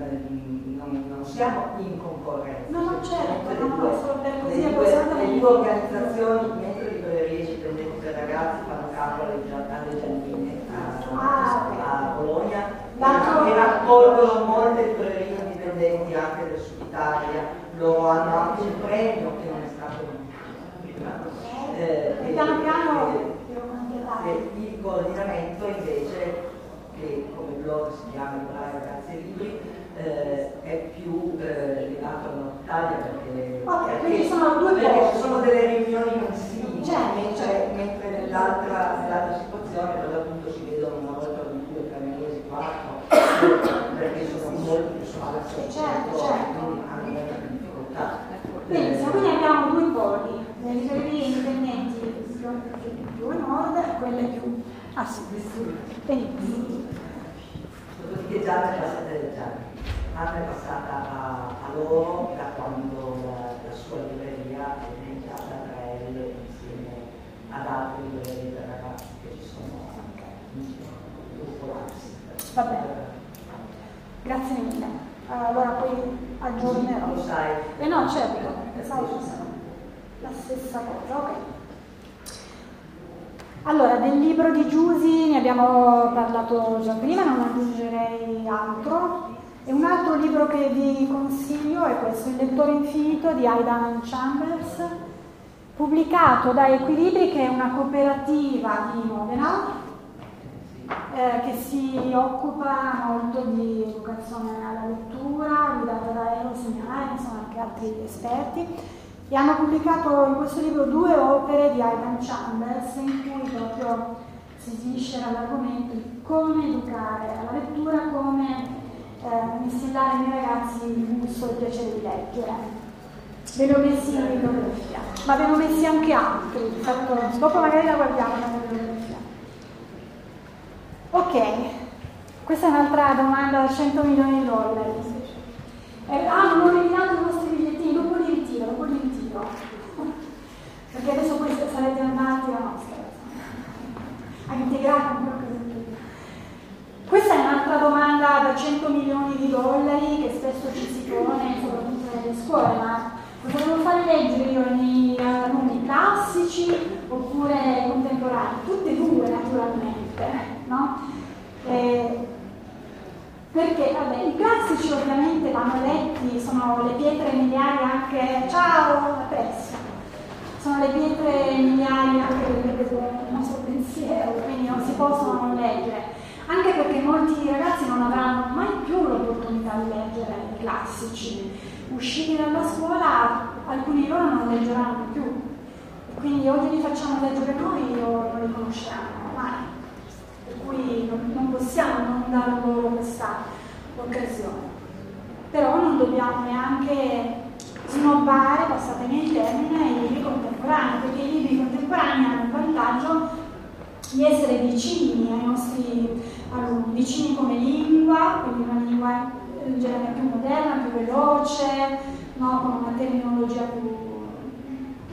non, non siamo in concorrenza. No, no, certo, Mentre no, le no, solo per così le due, le due organizzazioni, mentre le librerie indipendenti per ragazzi fanno capo alle, alle Giannine a, Ah, a Bologna L'altro- e raccolgono molte librerie indipendenti anche del sud Italia, loro hanno anche un premio che non è stato prima. Eh, E piano piano e- devo completare. e il coordinamento invece, che come blog si chiama Librari Ragazzi Libri, eh, è più eh, legato al nord Italia perché, Ok, quindi sono due ci sono delle riunioni mensili, mentre, certo. mentre nell'altra, nell'altra situazione per l'appunto si vedono una volta ogni due, tre mesi, quattro, perché sono molto più spazi, Certo, certo. quindi hanno difficoltà. Benissimo, quindi abbiamo due poli, le librerie indipendenti più, a nord e quelle più a sud. Benissimo. Dopodiché Gianna è passata, Gianna, Anna è passata a, a loro da quando la, la sua libreria è diventata Trail insieme ad altre librerie per ragazzi che ci sono giro, gruppo. Va bene. Grazie mille. Allora poi aggiornerò. Lo sai. Eh no, certo, sai, la stessa cosa, ok. Allora, del libro di Giusi ne abbiamo parlato già prima, non aggiungerei altro. E un altro libro che vi consiglio è questo, Il lettore infinito di Aidan Chambers, pubblicato da Equilibri, che è una cooperativa di Modena, eh, che si occupa molto di educazione alla lettura, guidata da Eros Mignai, insomma anche altri esperti, e hanno pubblicato in questo libro due opere di Ivan Chambers in cui proprio si sviscera l'argomento di come educare alla lettura, come eh, instillare nei ragazzi il gusto e il piacere di leggere. Ve li ho messi in bibliografia, ma ve ne ho messi anche altri, fatto- dopo magari la guardiamo la bibliografia. Ok, questa è un'altra domanda da 100 milioni di dollari. Eh, ah, non ho eliminato i vostri bigliettini, dopo li ritiro, dopo li ritiro. Perché adesso poi sarete andati la nostra. A integrare un po'. Questa è un'altra domanda da 100 milioni di dollari che spesso ci si pone, soprattutto nelle scuole, ma devo fare leggere nei alunni classici oppure contemporanei? Tutte e due naturalmente, no? Eh, perché vabbè, i classici ovviamente vanno letti, sono le pietre miliari anche, ciao, a presto, sono le pietre miliari anche del nostro pensiero, quindi non si possono non leggere, anche perché molti ragazzi non avranno mai più l'opportunità di leggere i classici, usciti dalla scuola alcuni di loro non leggeranno più, quindi o glieli facciamo leggere noi o non li conosceranno mai. Per cui non, non possiamo non dare loro questa occasione. Però non dobbiamo neanche snobbare, passatemi il termine, i libri contemporanei, perché i libri contemporanei hanno il vantaggio di essere vicini ai nostri vicini come lingua, quindi una lingua in genere più moderna, più veloce, no? con una terminologia più,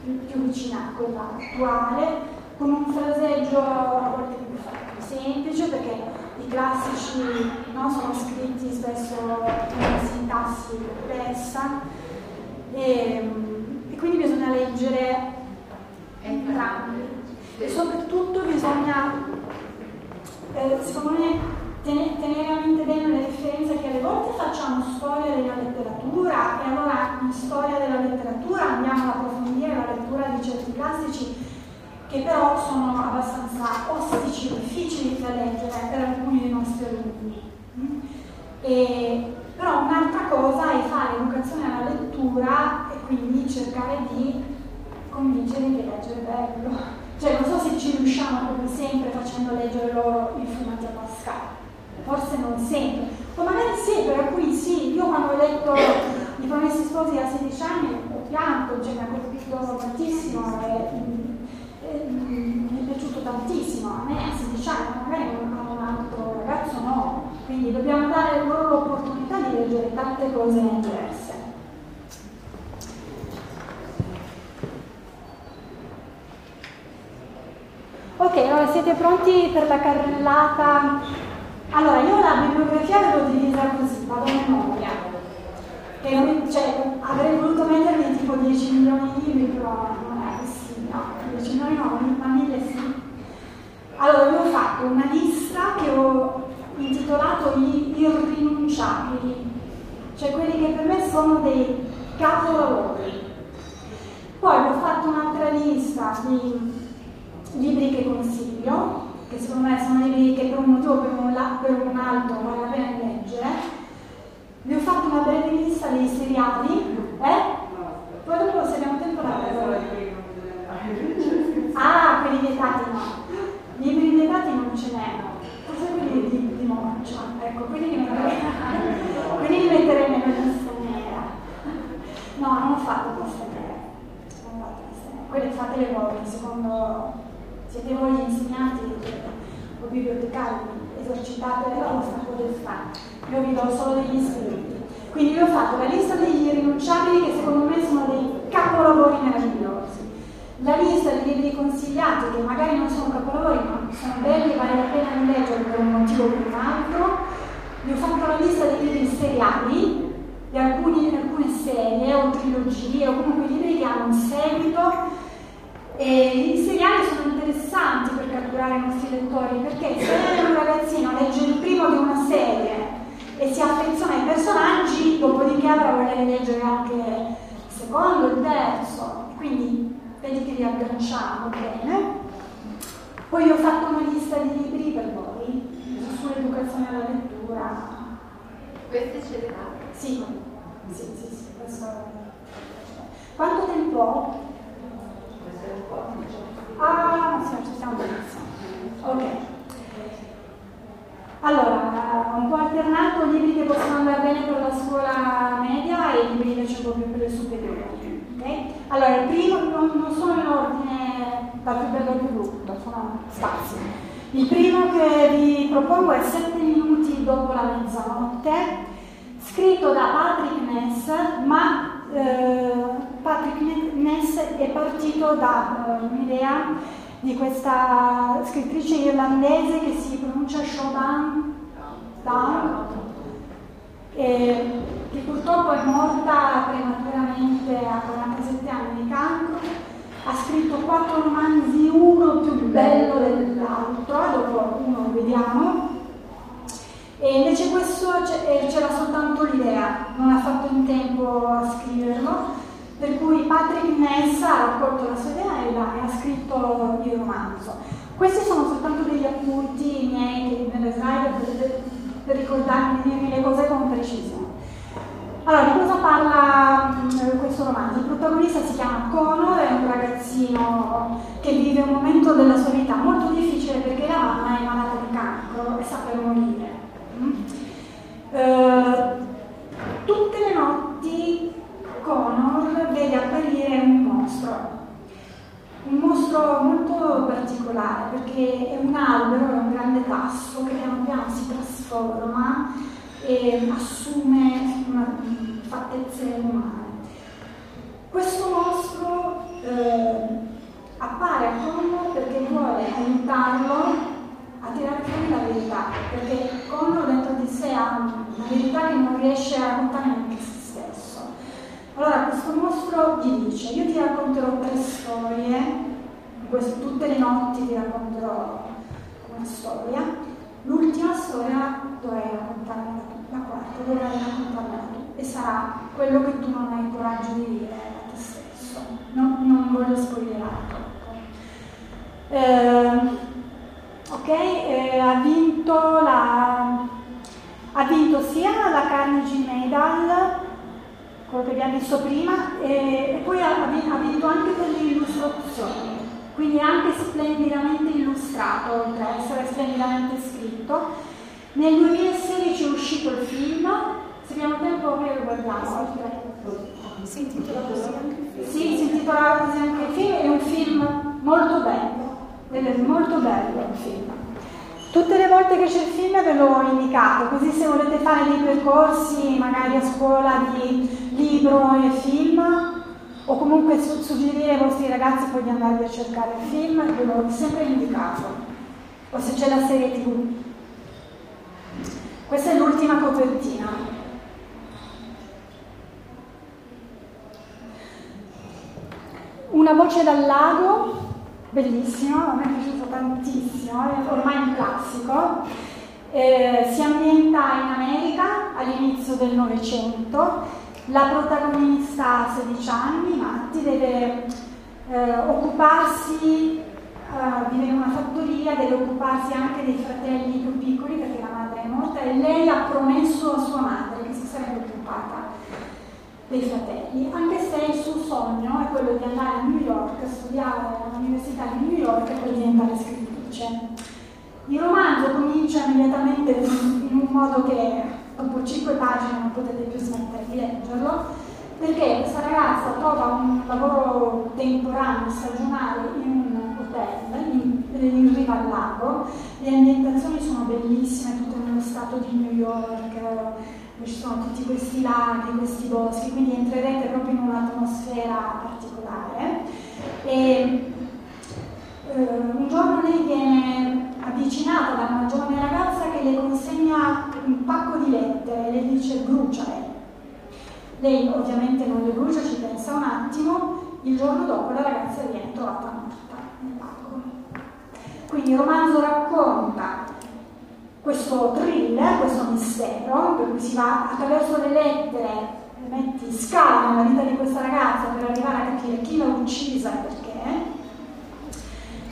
più, più vicina a quella attuale, con un fraseggio a volte più semplice perché i classici no, sono scritti spesso in una sintassi complessa e, e quindi bisogna leggere entrambi e soprattutto bisogna eh, secondo me tenere, tenere a mente bene le differenze che alle volte facciamo storia della letteratura e allora in storia della letteratura andiamo ad approfondire la lettura di certi classici che però sono abbastanza ostici, difficili da leggere per alcuni dei nostri alunni. E, però un'altra cosa è fare educazione alla lettura e quindi cercare di convincere che leggere è bello. Cioè non so se ci riusciamo come sempre facendo leggere loro i fumetti a Pascal, forse non sempre, o magari sì, per alcuni sì. Io quando ho letto I Promessi Sposi a 16 anni ho pianto, cioè mi ha colpito tantissimo e, e, mi è piaciuto tantissimo. A me a 16 anni, magari a un altro ragazzo no. Quindi dobbiamo dare loro l'opportunità di leggere tante cose diverse. Ok, allora siete pronti per la carrellata? Allora, io la bibliografia l'ho divisa così, vado a memoria. Non, cioè, avrei voluto mettermi tipo 10 milioni di libri, però non è così, no? 10 milioni no, ma mille sì. Allora, ho fatto una lista che ho intitolato Gli irrinunciabili, cioè quelli che per me sono dei capolavori. Poi ho fatto un'altra lista di libri che consiglio, che secondo me sono libri che per un motivo o per per un altro vale la pena leggere. Vi ho fatto una breve lista dei seriali, eh? Poi dopo se abbiamo tempo la Ah, quelli vietati no. Libri vietati non ce n'erano. Forse quelli di, di Moccia, ecco, quelli li metterei, quelli li metterei nella lista nera. No, non ho fatto queste nere. Non ho fatto queste nere. Quelle fatele voi, secondo siete voi gli insegnanti o bibliotecari, esercitate la vostra podestà. Io vi do solo degli iscritti. Quindi vi ho fatto la lista degli irrinunciabili che secondo me sono dei capolavori meravigliosi. La lista dei libri consigliati che magari non sono capolavori ma sono belli e vale la pena di leggere per un motivo o per un altro. Vi ho fatto la lista dei libri seriali, di, alcuni, di alcune serie o trilogie o comunque libri che hanno un seguito e I seriali sono interessanti per catturare i nostri lettori perché se un ragazzino legge il primo di una serie e si affeziona ai personaggi, dopodiché avrà voglia di leggere anche il secondo, il terzo, quindi vedi che li agganciamo bene. Poi ho fatto una lista di libri per voi sull'educazione alla lettura. Queste ce le ha? Sì, sì, sì, sì. Quanto tempo ho? Ah, sì, ci siamo benissimo. Ok. Allora, un po' alternato libri che possono andare bene per la scuola media e libri invece un po' più per le superiori. Okay? Allora, il primo non, non sono in ordine al più brutto, sono spazi. Il primo che vi propongo è 7 minuti dopo la mezzanotte, scritto da Patrick Ness, ma eh, Patrick Ness è partito da uh, un'idea di questa scrittrice irlandese che si pronuncia Chauvin Down, eh, che purtroppo è morta prematuramente a 47 anni di cancro. Ha scritto quattro romanzi, uno più bello dell'altro, dopo uno lo vediamo. E invece questo eh, c'era soltanto l'idea, non ha fatto in tempo a scriverlo, per cui Patrick Ness ha raccolto la sua idea e ha scritto il romanzo. Questi sono soltanto degli appunti miei nelle slide per, per ricordarmi di dirmi le cose con precisione. Allora, di cosa parla mh, questo romanzo? Il protagonista si chiama Conor, è un ragazzino che vive un momento della sua vita molto difficile perché la mamma è malata di cancro e sta per morire. Uh, tutte le notti Connor vede apparire un mostro, un mostro molto particolare perché è un albero, è un grande tasso che piano piano si trasforma e assume una, fattezze umane. Questo mostro eh, appare a Connor perché vuole aiutarlo a tirare fuori la verità, perché Conno dentro di sé ha una verità che non riesce a raccontare neanche se stesso. Allora questo mostro gli dice, io ti racconterò tre storie, questo, tutte le notti una storia, l'ultima storia dovrai raccontarmi la quarta, dovrai raccontarmela tu e sarà quello che tu non hai il coraggio di dire a te stesso. Non, non voglio spoilerare troppo. Eh, ok? Eh, ha, vinto la, ha vinto sia la Carnegie Medal quello che abbiamo visto prima, e, e poi ha, ha vinto anche per le illustrazioni, quindi è anche splendidamente illustrato, oltre a essere splendidamente scritto. Nel 2016 è uscito il film, se abbiamo tempo poi lo guardiamo. Si intitola così anche il film. Sì, si intitola così anche il film, è un film molto bello, molto bello il film. Tutte le volte che c'è il film ve l'ho indicato, così se volete fare dei percorsi magari a scuola di libro e film, o comunque su- suggerire ai vostri ragazzi poi di andarvi a cercare il film, ve l'ho sempre indicato. O se c'è la serie tv. Questa è l'ultima copertina. Una voce dal lago, bellissimo, a me è piaciuto tantissimo, è ormai un classico. Eh, si ambienta in America all'inizio del Novecento. La protagonista ha 16 anni, Matti, deve eh, occuparsi, eh, vive in una fattoria, deve occuparsi anche dei fratelli più piccoli perché la madre è morta e lei ha promesso a sua madre che si sarebbe occupata dei fratelli, anche se il suo sogno è quello di andare a New York, studiare all'Università di New York e poi diventare scrittrice. Il romanzo comincia immediatamente in un modo che dopo cinque pagine non potete più smettere di leggerlo, perché questa ragazza trova un lavoro temporaneo, stagionale in un hotel in, in riva al lago, le ambientazioni sono bellissime, tutte nello stato di New York, dove ci sono tutti questi laghi, questi boschi, quindi entrerete proprio in un'atmosfera particolare. E, eh, un giorno lei viene avvicinata da una giovane ragazza che le consegna un pacco di lettere e le dice bruciale. Lei ovviamente non le brucia, ci pensa un attimo, il giorno dopo la ragazza viene trovata morta nel pacco. Quindi il romanzo racconta questo thriller, questo mistero, per cui si va attraverso le lettere, metti scala nella vita di questa ragazza per arrivare a capire chi l'ha uccisa e perché,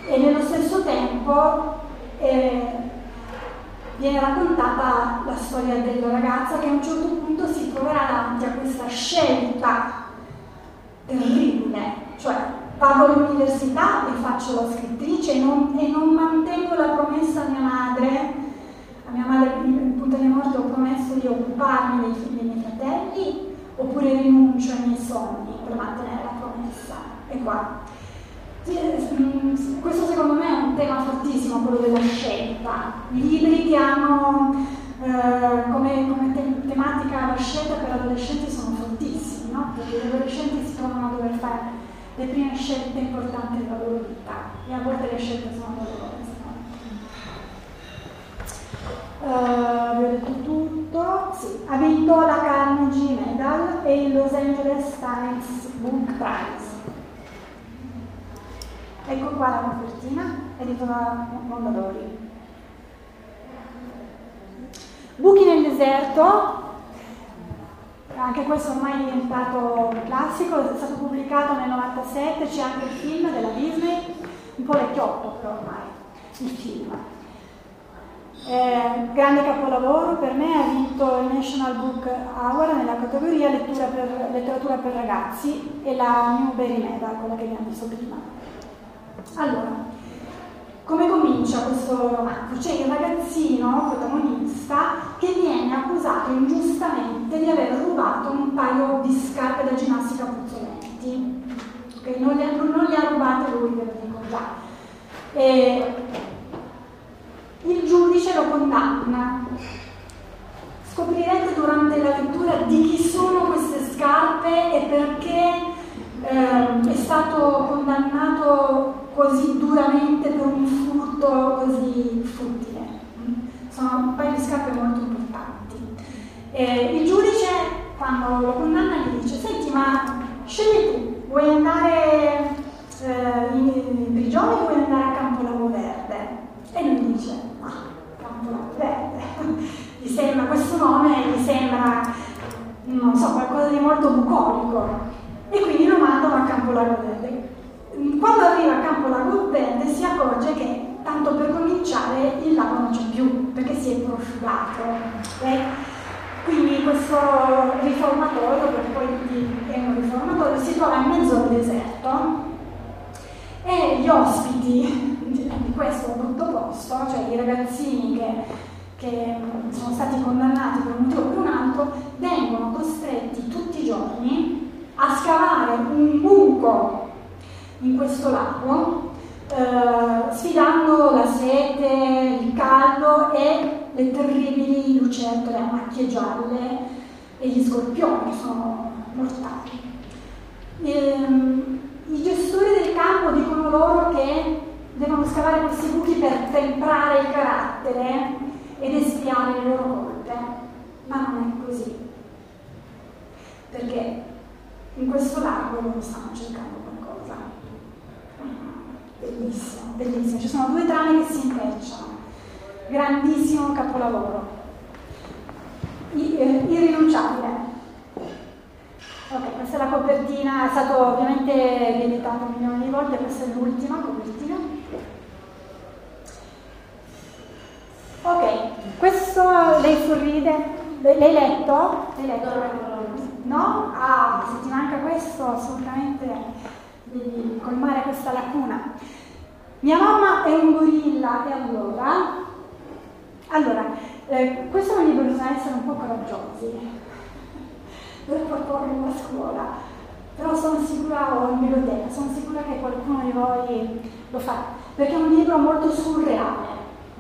e nello stesso tempo eh, viene raccontata la storia della ragazza che a un certo punto si troverà davanti a questa scelta terribile, cioè vado all'università e faccio la scrittrice e non, e non mantengo la promessa a mia madre a mia madre in punto di morte ho promesso di occuparmi dei figli dei miei fratelli oppure rinuncio ai miei sogni per mantenere la promessa. E qua. Questo secondo me è un tema fortissimo, quello della scelta. Libri che hanno eh, come, come te- tematica la scelta per adolescenti sono fortissimi, no? Perché gli adolescenti si trovano a dover fare le prime scelte importanti della loro vita e a volte le scelte sono dolorose. Uh, vi ho detto tutto, sì. ha vinto la Carnegie Medal e il Los Angeles Times Book Prize. Ecco qua la copertina, edito da Mondadori. Buchi nel deserto, anche questo ormai è diventato classico, è stato pubblicato nel 97, c'è anche il film della Disney, un po' vecchiotto però ormai, il film. Eh, grande capolavoro per me, ha vinto il National Book Award nella categoria per, letteratura per ragazzi e la Newbery Medal, quella che abbiamo visto prima. Allora, come comincia questo romanzo? C'è il ragazzino protagonista che viene accusato ingiustamente di aver rubato un paio di scarpe da ginnastica puzzolenti. Okay? Non, le, non le ha rubate lui, ve lo dico già. E, il giudice lo condanna. Scoprirete durante la lettura di chi sono queste scarpe e perché eh, è stato condannato così duramente per un furto così futile. Sono un paio di scarpe molto importanti. Eh, il giudice, quando lo condanna, gli dice: Senti, ma scegli tu, vuoi andare eh, in, prigione o vuoi andare a Campo Verde? E lui dice, ma Campo Verde, gli sembra, questo nome gli sembra, non so, qualcosa di molto bucolico. E quindi lo mandano a Campo Verde. Quando arriva a Campo Lago Verde si accorge che, tanto per cominciare, il lago non c'è più, perché si è prosciugato. Okay? Quindi questo riformatorio, perché poi è un riformatorio, si trova in mezzo al deserto e gli ospiti di questo brutto posto, cioè i ragazzini che, che sono stati condannati per un motivo o per un altro, vengono costretti tutti i giorni a scavare un buco in questo lago, eh, sfidando la sete, il caldo e le terribili lucertole a macchie gialle e gli scorpioni che sono mortali. Ehm, I gestori del campo dicono loro che devono scavare questi buchi per temprare il carattere ed espiare le loro colpe, ma non è così. Perché in questo lago loro stanno cercando qualcosa. Bellissimo, bellissimo. Ci sono due trame che si intrecciano grandissimo capolavoro, eh, irrinunciabile. Ok, questa è la copertina, è stato ovviamente rieditato milioni di volte, questa è l'ultima copertina. Ok, questo lei sorride, l'hai letto? L'hai letto? No? Ah, se ti manca questo assolutamente devi colmare questa lacuna. Mia mamma è un gorilla e allora allora, eh, questo è un libro bisogna essere un po' coraggiosi per proporlo a scuola, però sono sicura, o in biblioteca, sono sicura che qualcuno di voi lo fa, perché è un libro molto surreale,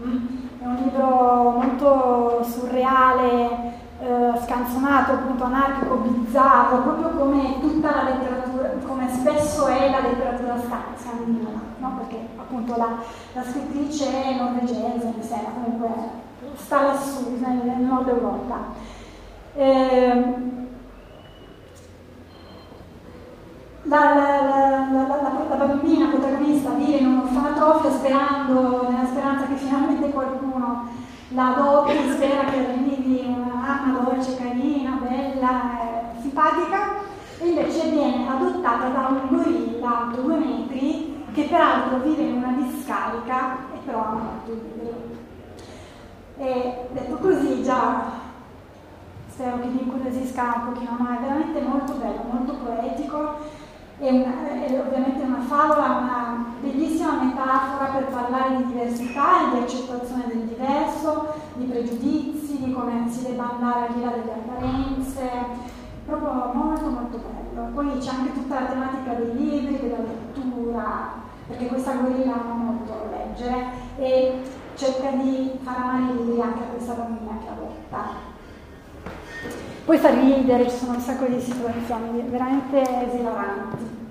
mm? è un libro molto surreale, eh, scanzonato, appunto anarchico, bizzarro, proprio come tutta la letteratura, come spesso è la letteratura scandinava, no? perché appunto la, la scrittrice norvegese, mi sembra, comunque sta lassù, nel, nord Europa. Eh, la, la, la, la, bambina protagonista vive in un orfanotrofio sperando, nella speranza che finalmente qualcuno la adotti, spera che arrivi una mamma dolce, carina, bella, eh, simpatica, e invece viene adottata da un gorilla alto due metri che peraltro vive in una discarica e però ha morto liberi. E detto così già spero che vi incuriosisca un pochino, ma è veramente molto bello, molto poetico è ovviamente una favola, una bellissima metafora per parlare di diversità e di accettazione del diverso, di pregiudizi, di come si debba andare al di là delle apparenze, proprio molto molto bello. Poi c'è anche tutta la tematica dei libri, della lettura, perché questa gorilla ama molto leggere e cerca di far amare i libri anche a questa bambina che adotta. Poi fa ridere, ci sono un sacco di situazioni veramente esilaranti.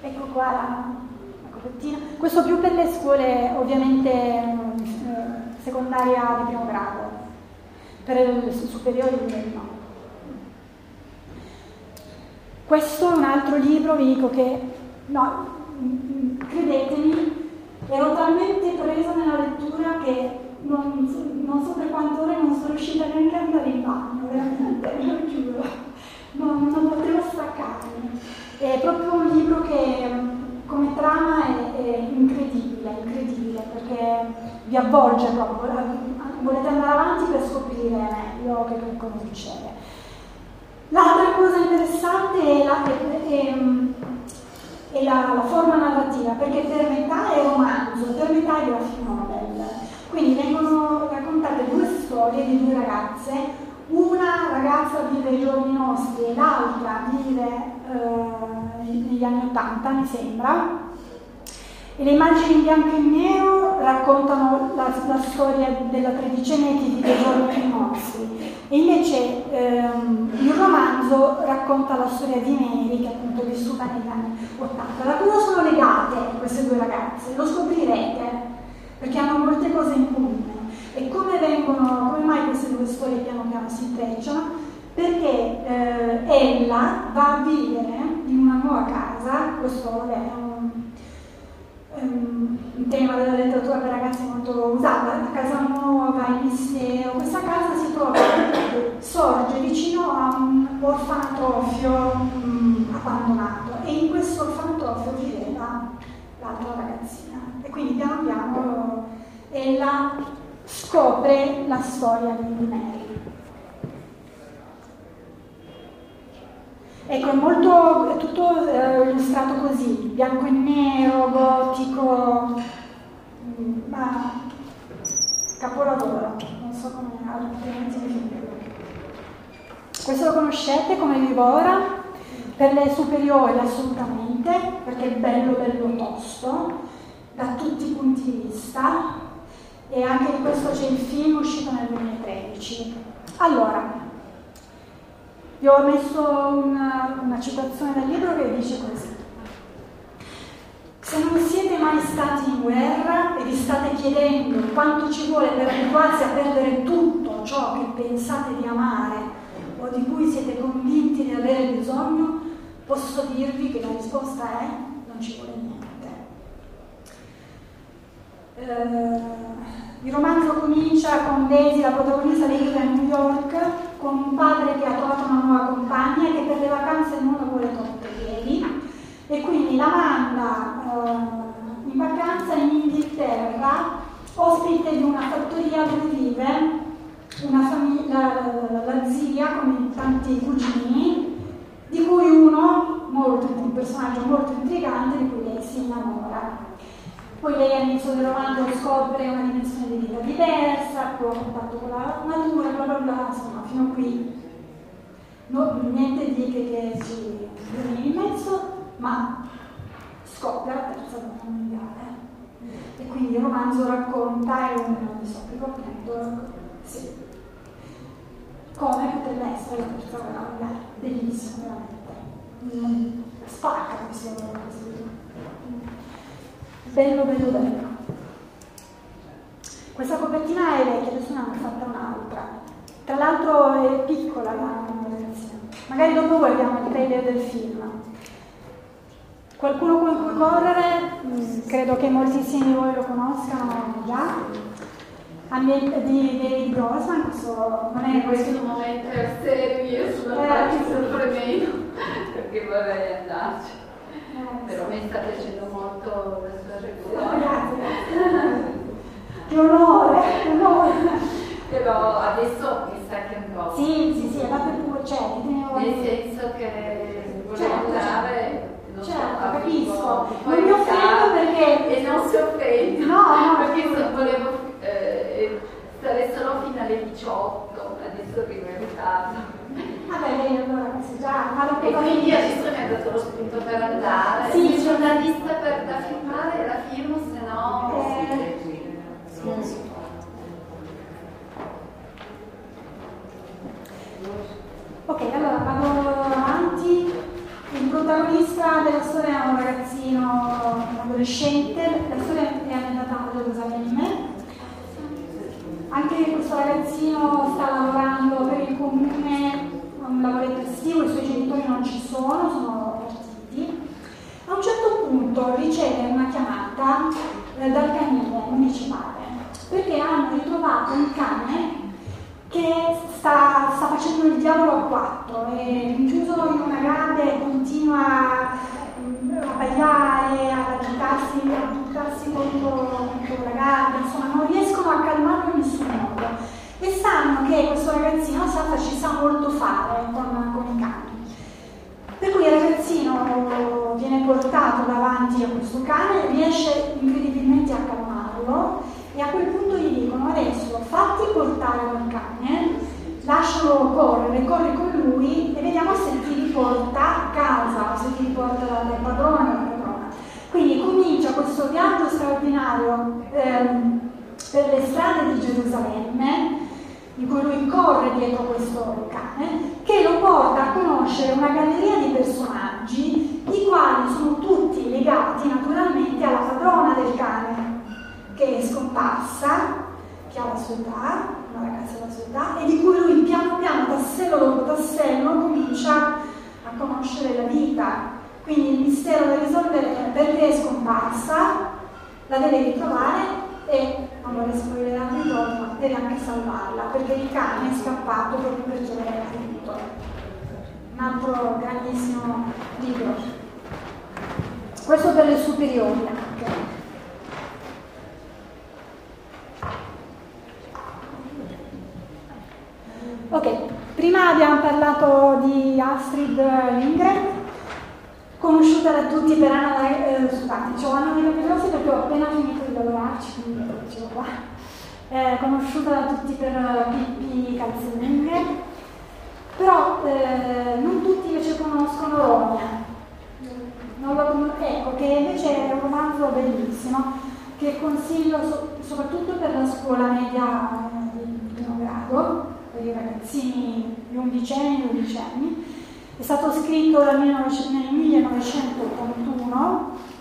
Ecco qua la, la copertina. Questo più per le scuole ovviamente eh, secondaria di primo grado, per le superiori direi no. Questo è un altro libro, vi dico che, no, credetemi, ero talmente presa nella lettura che non, non so per quante ore non sono riuscita neanche ad andare in bagno, veramente, lo giuro, non, non potevo staccarmi. È proprio un libro che come trama è, è incredibile, incredibile, perché vi avvolge proprio, volete andare avanti per scoprire meglio che, cosa succede. L'altra cosa interessante è la, è, è, è la, la forma narrativa, perché per metà è romanzo, per metà è graphic novel. Quindi vengono raccontate due storie di due ragazze, una ragazza vive i giorni nostri e l'altra vive eh, negli anni Ottanta, mi sembra. E le immagini in bianco e nero raccontano la, la storia della tredicenne che vive i giorni nostri. E invece ehm, il romanzo racconta la storia di Mary, che appunto è vissuta negli anni Ottanta. Da cosa sono legate queste due ragazze? Lo scoprirete perché hanno molte cose in comune. E come, vengono, come mai queste due storie piano piano si intrecciano? Perché eh, ella va a vivere in una nuova casa, questo è un, un tema della letteratura per ragazzi molto usato, una casa nuova, il mistero, questa casa si trova, sorge vicino a un orfanotrofio mh, abbandonato e in questo orfanotrofio viveva l'altra ragazzina e quindi piano piano ella scopre la storia di Mary. Ecco, è, molto, è tutto eh, illustrato così, bianco e nero, gotico, mm, ma capolavoro, non so come altrimenti definirlo. Questo lo conoscete come Vivora? Per le superiori assolutamente, perché è bello bello tosto, da tutti i punti di vista, e anche di questo c'è il film uscito nel 2013. Allora, vi ho messo una, una citazione dal libro che dice così. Se non siete mai stati in guerra e vi state chiedendo quanto ci vuole per abituarsi a perdere tutto ciò che pensate di amare o di cui siete convinti di avere bisogno, posso dirvi che la risposta è non ci vuole niente. Eh, il romanzo comincia con Daisy, la protagonista che vive a New York, con un padre che ha trovato una nuova compagna e che per le vacanze non la vuole togliere ieri e quindi la manda eh, in vacanza in Inghilterra, ospite di una fattoria dove vive una famiglia, la, la zia con tanti cugini, di cui uno, molto, un personaggio molto intrigante, di cui lei si innamora. Poi lei all'inizio del romanzo scopre una dimensione di vita diversa, ha contatto con la natura, bla bla bla, insomma, fino a qui no, niente di che, che ci viene in mezzo, ma scoppia la terza guerra mondiale. E quindi il romanzo racconta, è un, non so, ricordo, sì, come potrebbe essere la terza guerra mondiale. Bellissimo, veramente. Mm, spacca questo romanzo bello bello bello. Questa copertina è vecchia, adesso ne hanno fatta un'altra. Tra l'altro è piccola la ragazzina. Magari dopo guardiamo il trailer del film. Qualcuno con cui correre, mm, credo che moltissimi di voi lo conoscano già. Ambiente di David Grossman, questo non è in questo momento è serio, io sono Eh, sempre meno perché vorrei andarci. Eh, Però mi sta piacendo molto la sua Oh, reazione. grazie. Che onore, che onore. Però adesso mi sa che un po'. Sì, sì, sì, andate pure, cioè, Nel senso che volevo Certo, andare, non so, certo, a capisco. Non mi offendo perché- E non si offende. No, no, perché no. so- volevo eh, stare solo fino alle 18, adesso arrivo in ritardo. Vabbè, lei allora questo già, ma dopo E quindi adesso mi ha dato lo spunto per andare. Sì, sì. c'è una lista per, da filmare, la filmo, se no... Eh. Mm. Ok, allora vado avanti. Il protagonista della storia è un ragazzino, un adolescente, la storia è ambientata a Gerusalemme. Anche questo ragazzino sta lavorando per il comune, un lavoretto estivo, i suoi genitori non ci sono, sono partiti. A un certo punto riceve una chiamata eh, dal canile municipale perché hanno ritrovato un cane che sta, sta facendo il diavolo a quattro, è rinchiuso in una gabbia e continua a baiare, ad agitarsi, a buttarsi contro, contro la gabbia, insomma non riescono a calmarlo in nessun modo. E sanno che questo ragazzino Saffa ci sa molto fare con, con i cani. Per cui il ragazzino viene portato davanti a questo cane, riesce incredibilmente a calmarlo e a quel punto gli dicono adesso fatti portare dal cane, lascialo correre, corri con lui e vediamo se ti riporta a casa se ti riporta dal padrone o padrona. Quindi comincia questo viaggio straordinario ehm, per le strade di Gerusalemme in cui lui corre dietro questo cane, che lo porta a conoscere una galleria di personaggi, i quali sono tutti legati naturalmente alla padrona del cane, che è scomparsa, che ha la sua età, una ragazza della sua età, e di cui lui piano piano, tassello dopo tassello, comincia a conoscere la vita. Quindi il mistero da risolvere è perché è scomparsa, la deve ritrovare e non vorrei spoilerare il giorno, deve anche salvarla, perché il cane è scappato proprio per chiedere aiuto. Un altro grandissimo libro. Questo per le superiori anche. Ok, prima abbiamo parlato di Astrid Lindgren, conosciuta da tutti per Anna, eh, scusate, ho Anna dei Capellosi perché ho appena finito di lavorarci, quindi dicevo qua. Eh, conosciuta da tutti per Pippi Calzellinghe, però eh, non tutti invece conoscono Ronia. Lo, ecco, che invece è un romanzo bellissimo che consiglio so, soprattutto per la scuola media di primo grado, per i ragazzini di undicenni dodicenni. È stato scritto nel 1981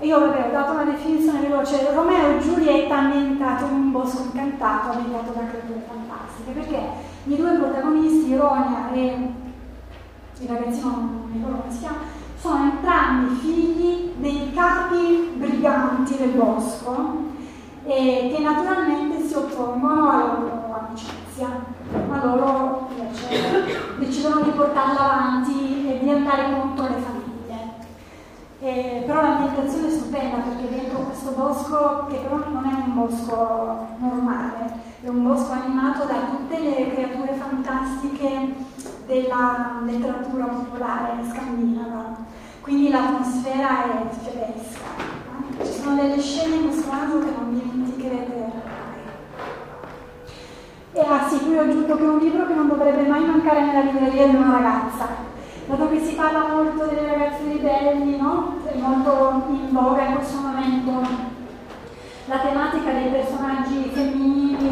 e io ho dato una definizione veloce. Romeo e Giulietta ambientato in un bosco incantato abitato da creature fantastiche, perché i due protagonisti, Ronia e il ragazzino, non mi ricordo come si chiama, sono entrambi figli dei capi briganti del bosco e che naturalmente si oppongono alla loro amicizia, ma loro invece decidono di portarla avanti e di andare contro le famiglie. E, però l'ambientazione è stupenda perché dentro questo bosco, che però non è un bosco normale, è un bosco animato da tutte le creature fantastiche della letteratura popolare scandinava. Quindi l'atmosfera è tedesca. Ci sono delle scene in questo romanzo che non dimenticherete mai. Sì, qui ho aggiunto che è un libro che non dovrebbe mai mancare nella libreria di una ragazza. Dato che si parla molto delle ragazze ribelli, no? È molto in voga in questo momento la tematica dei personaggi femminili.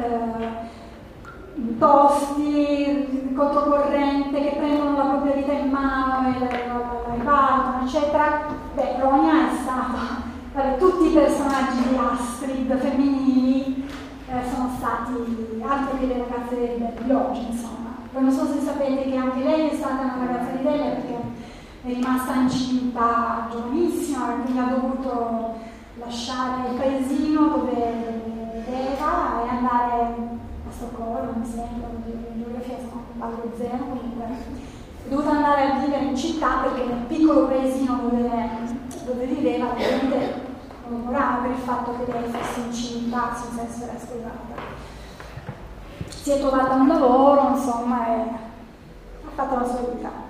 Eh, tosti, controcorrente, che prendono la propria vita in mano e la ribaltano, eccetera. Beh, Ronia è stata, vabbè, tutti i personaggi di Astrid femminili eh, sono stati altro che le ragazze di oggi, insomma. Poi non so se sapete che anche lei è stata una ragazza ribelle perché è rimasta incinta giovanissima e quindi ha dovuto lasciare il paesino dove viveva e andare Stoccolma, mi sembra, in geografia sono allo zero comunque. È dovuta andare a vivere in città perché nel piccolo paesino dove, dove viveva ovviamente lavorava per il fatto che lei fosse incinta senza essere sposata. Si è trovata un lavoro, insomma, e ha fatto la sua vita.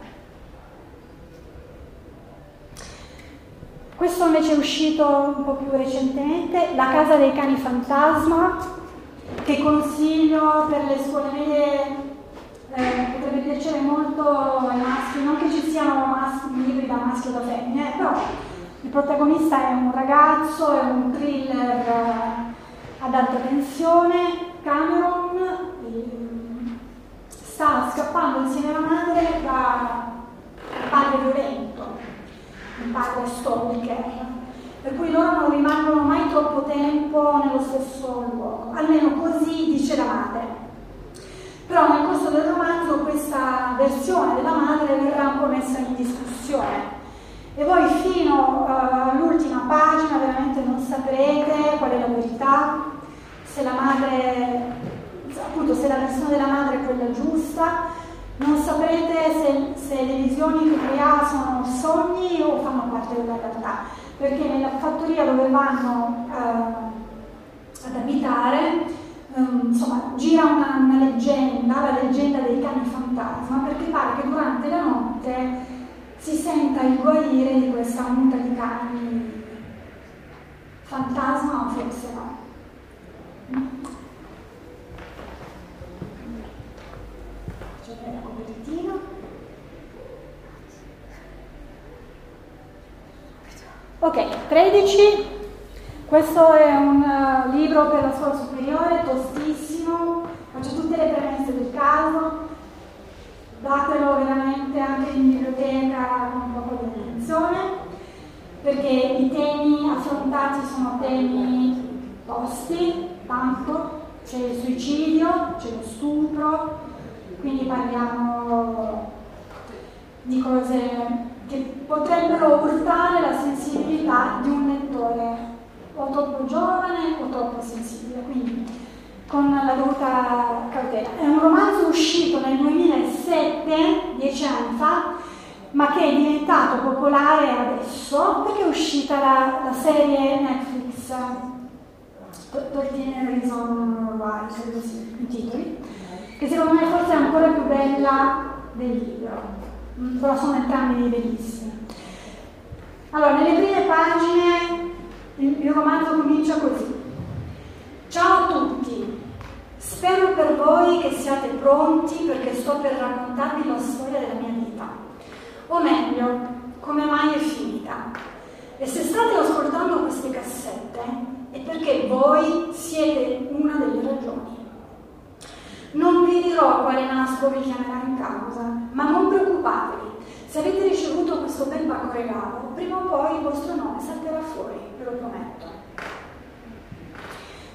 Questo invece è uscito un po' più recentemente, La casa dei cani fantasma, che consiglio per le scuole medie, eh, potrebbe piacere molto ai maschi, non che ci siano maschi, libri da maschio o da femmine, però il protagonista è un ragazzo, è un thriller eh, ad alta tensione, Cameron sta scappando insieme alla madre da un padre violento, un padre stalker per cui loro non rimangono mai troppo tempo nello stesso luogo, almeno così dice la madre. Però nel corso del romanzo questa versione della madre verrà un po' messa in discussione e voi fino uh, all'ultima pagina veramente non saprete qual è la verità, se la madre, appunto se la versione della madre è quella giusta, non saprete se, se le visioni che ha sono sogni o fanno parte della realtà. Perché nella fattoria dove vanno eh, ad abitare um, insomma, gira una, una, leggenda, la leggenda dei cani fantasma, perché pare che durante la notte si senta il guarire di questa muta di cani fantasma o forse no. Ok, 13. Questo è un uh, libro per la scuola superiore, tostissimo, faccio tutte le premesse del caso, datelo veramente anche in biblioteca con un po' di attenzione, perché i temi affrontati sono temi tosti, tanto, c'è il suicidio, c'è lo stupro, quindi parliamo di cose che potrebbero urtare la sensibilità di un lettore o troppo giovane o troppo sensibile, quindi con la dovuta cautela. È un romanzo uscito nel 2007, dieci anni fa, ma che è diventato popolare adesso perché è uscita la, la serie Netflix 13 Reason Why, se così i titoli, che secondo me forse forse è ancora più bella del libro, mm, però sono entrambi bellissimi. Allora, nelle prime pagine il, il romanzo comincia così. Ciao a tutti, spero per voi che siate pronti perché sto per raccontarvi la storia della mia vita, o meglio, come mai è finita. E se state ascoltando queste cassette è perché voi siete una delle ragioni. Non vi dirò quale nastro vi chiamerà in causa, ma non preoccupatevi. Se avete ricevuto questo bel pacco regalo, prima o poi il vostro nome salterà fuori, ve lo prometto.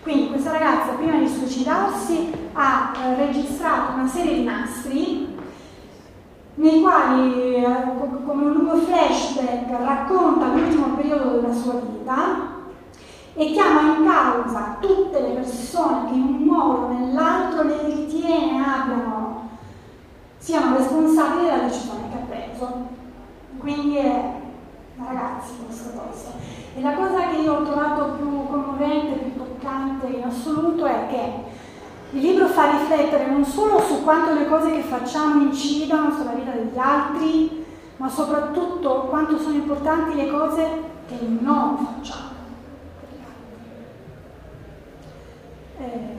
Quindi questa ragazza prima di suicidarsi ha eh, registrato una serie di nastri nei quali, eh, come un lungo flashback, racconta l'ultimo periodo della sua vita e chiama in causa tutte le persone che in un modo o nell'altro le ritiene abbiano, siano responsabili della decisione che ha preso. Quindi è ragazzi questa cosa. E la cosa che io ho trovato più commovente, più toccante in assoluto è che il libro fa riflettere non solo su quanto le cose che facciamo incidono sulla vita degli altri, ma soprattutto quanto sono importanti le cose che non facciamo. Eh,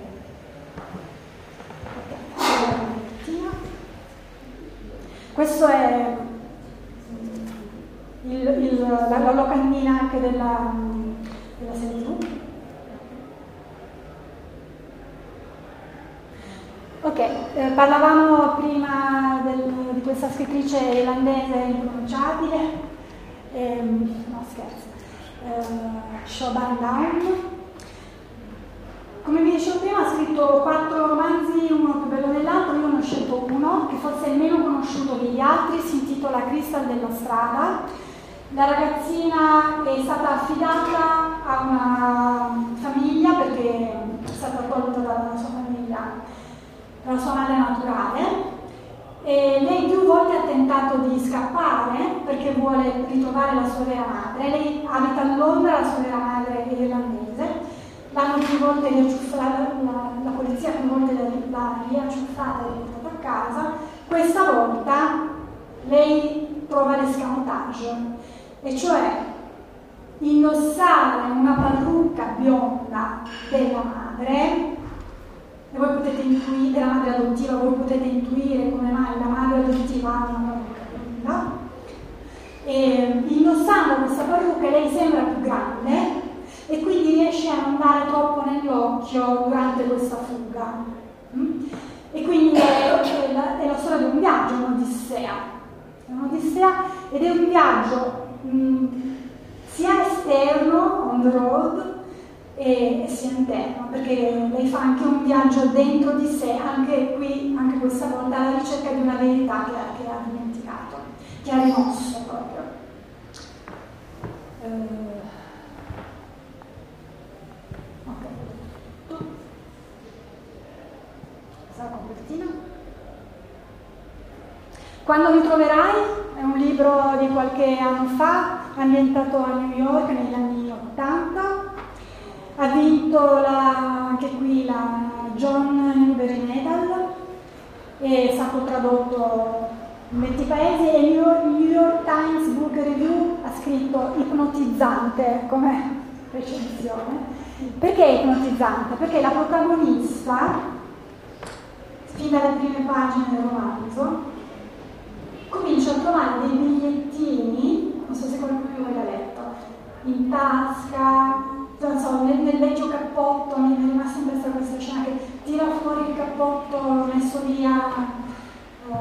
questo è il, il, la, la, locandina anche della, della serie TV. Ok, eh, parlavamo prima del, di questa scrittrice irlandese impronunciabile, ehm, no scherzo, eh, Siobhan Down. Come vi dicevo prima ha scritto quattro romanzi, uno più bello dell'altro, io ne ho scelto uno, che forse è meno conosciuto degli altri, si intitola Crystal della strada. La ragazzina è stata affidata a una famiglia perché è stata tolta dalla sua famiglia, dalla sua madre naturale. E lei più volte ha tentato di scappare perché vuole ritrovare la sua vera madre. Lei abita a Londra, la sua vera madre è irlandese. L'hanno più volte riacciuffata, la, la polizia più volte l'ha riacciuffata e riportata a casa. Questa volta lei trova l'escamotage e cioè indossare una parrucca bionda della madre, e voi potete intuire, della madre adottiva, voi potete intuire come mai la madre adottiva ha una parrucca bionda, e indossando questa parrucca lei sembra più grande e quindi riesce a non dare troppo nell'occhio durante questa fuga. Mm? E quindi è, è, la, è la storia di un viaggio, un'odissea. È un'odissea ed è un viaggio Mm, sia esterno, on the road, e, e, sia interno, perché lei fa anche un viaggio dentro di sé, anche qui, anche questa volta, alla ricerca di una verità che, che ha dimenticato, che ha rimosso proprio. Copertina. Quando mi troverai è un libro di qualche anno fa, ambientato a New York negli anni 80. Ha vinto la, anche qui la John Newbery Medal, è stato tradotto in 20 paesi e il New York Times Book Review ha scritto ipnotizzante come recensione. Perché ipnotizzante? Perché la protagonista, fin dalle prime pagine del romanzo, comincio a trovare dei bigliettini, non so se qualcuno l'ha letto, in tasca, non so, nel, vecchio cappotto, mi è rimasta impressa questa scena che tira fuori il cappotto messo via uh,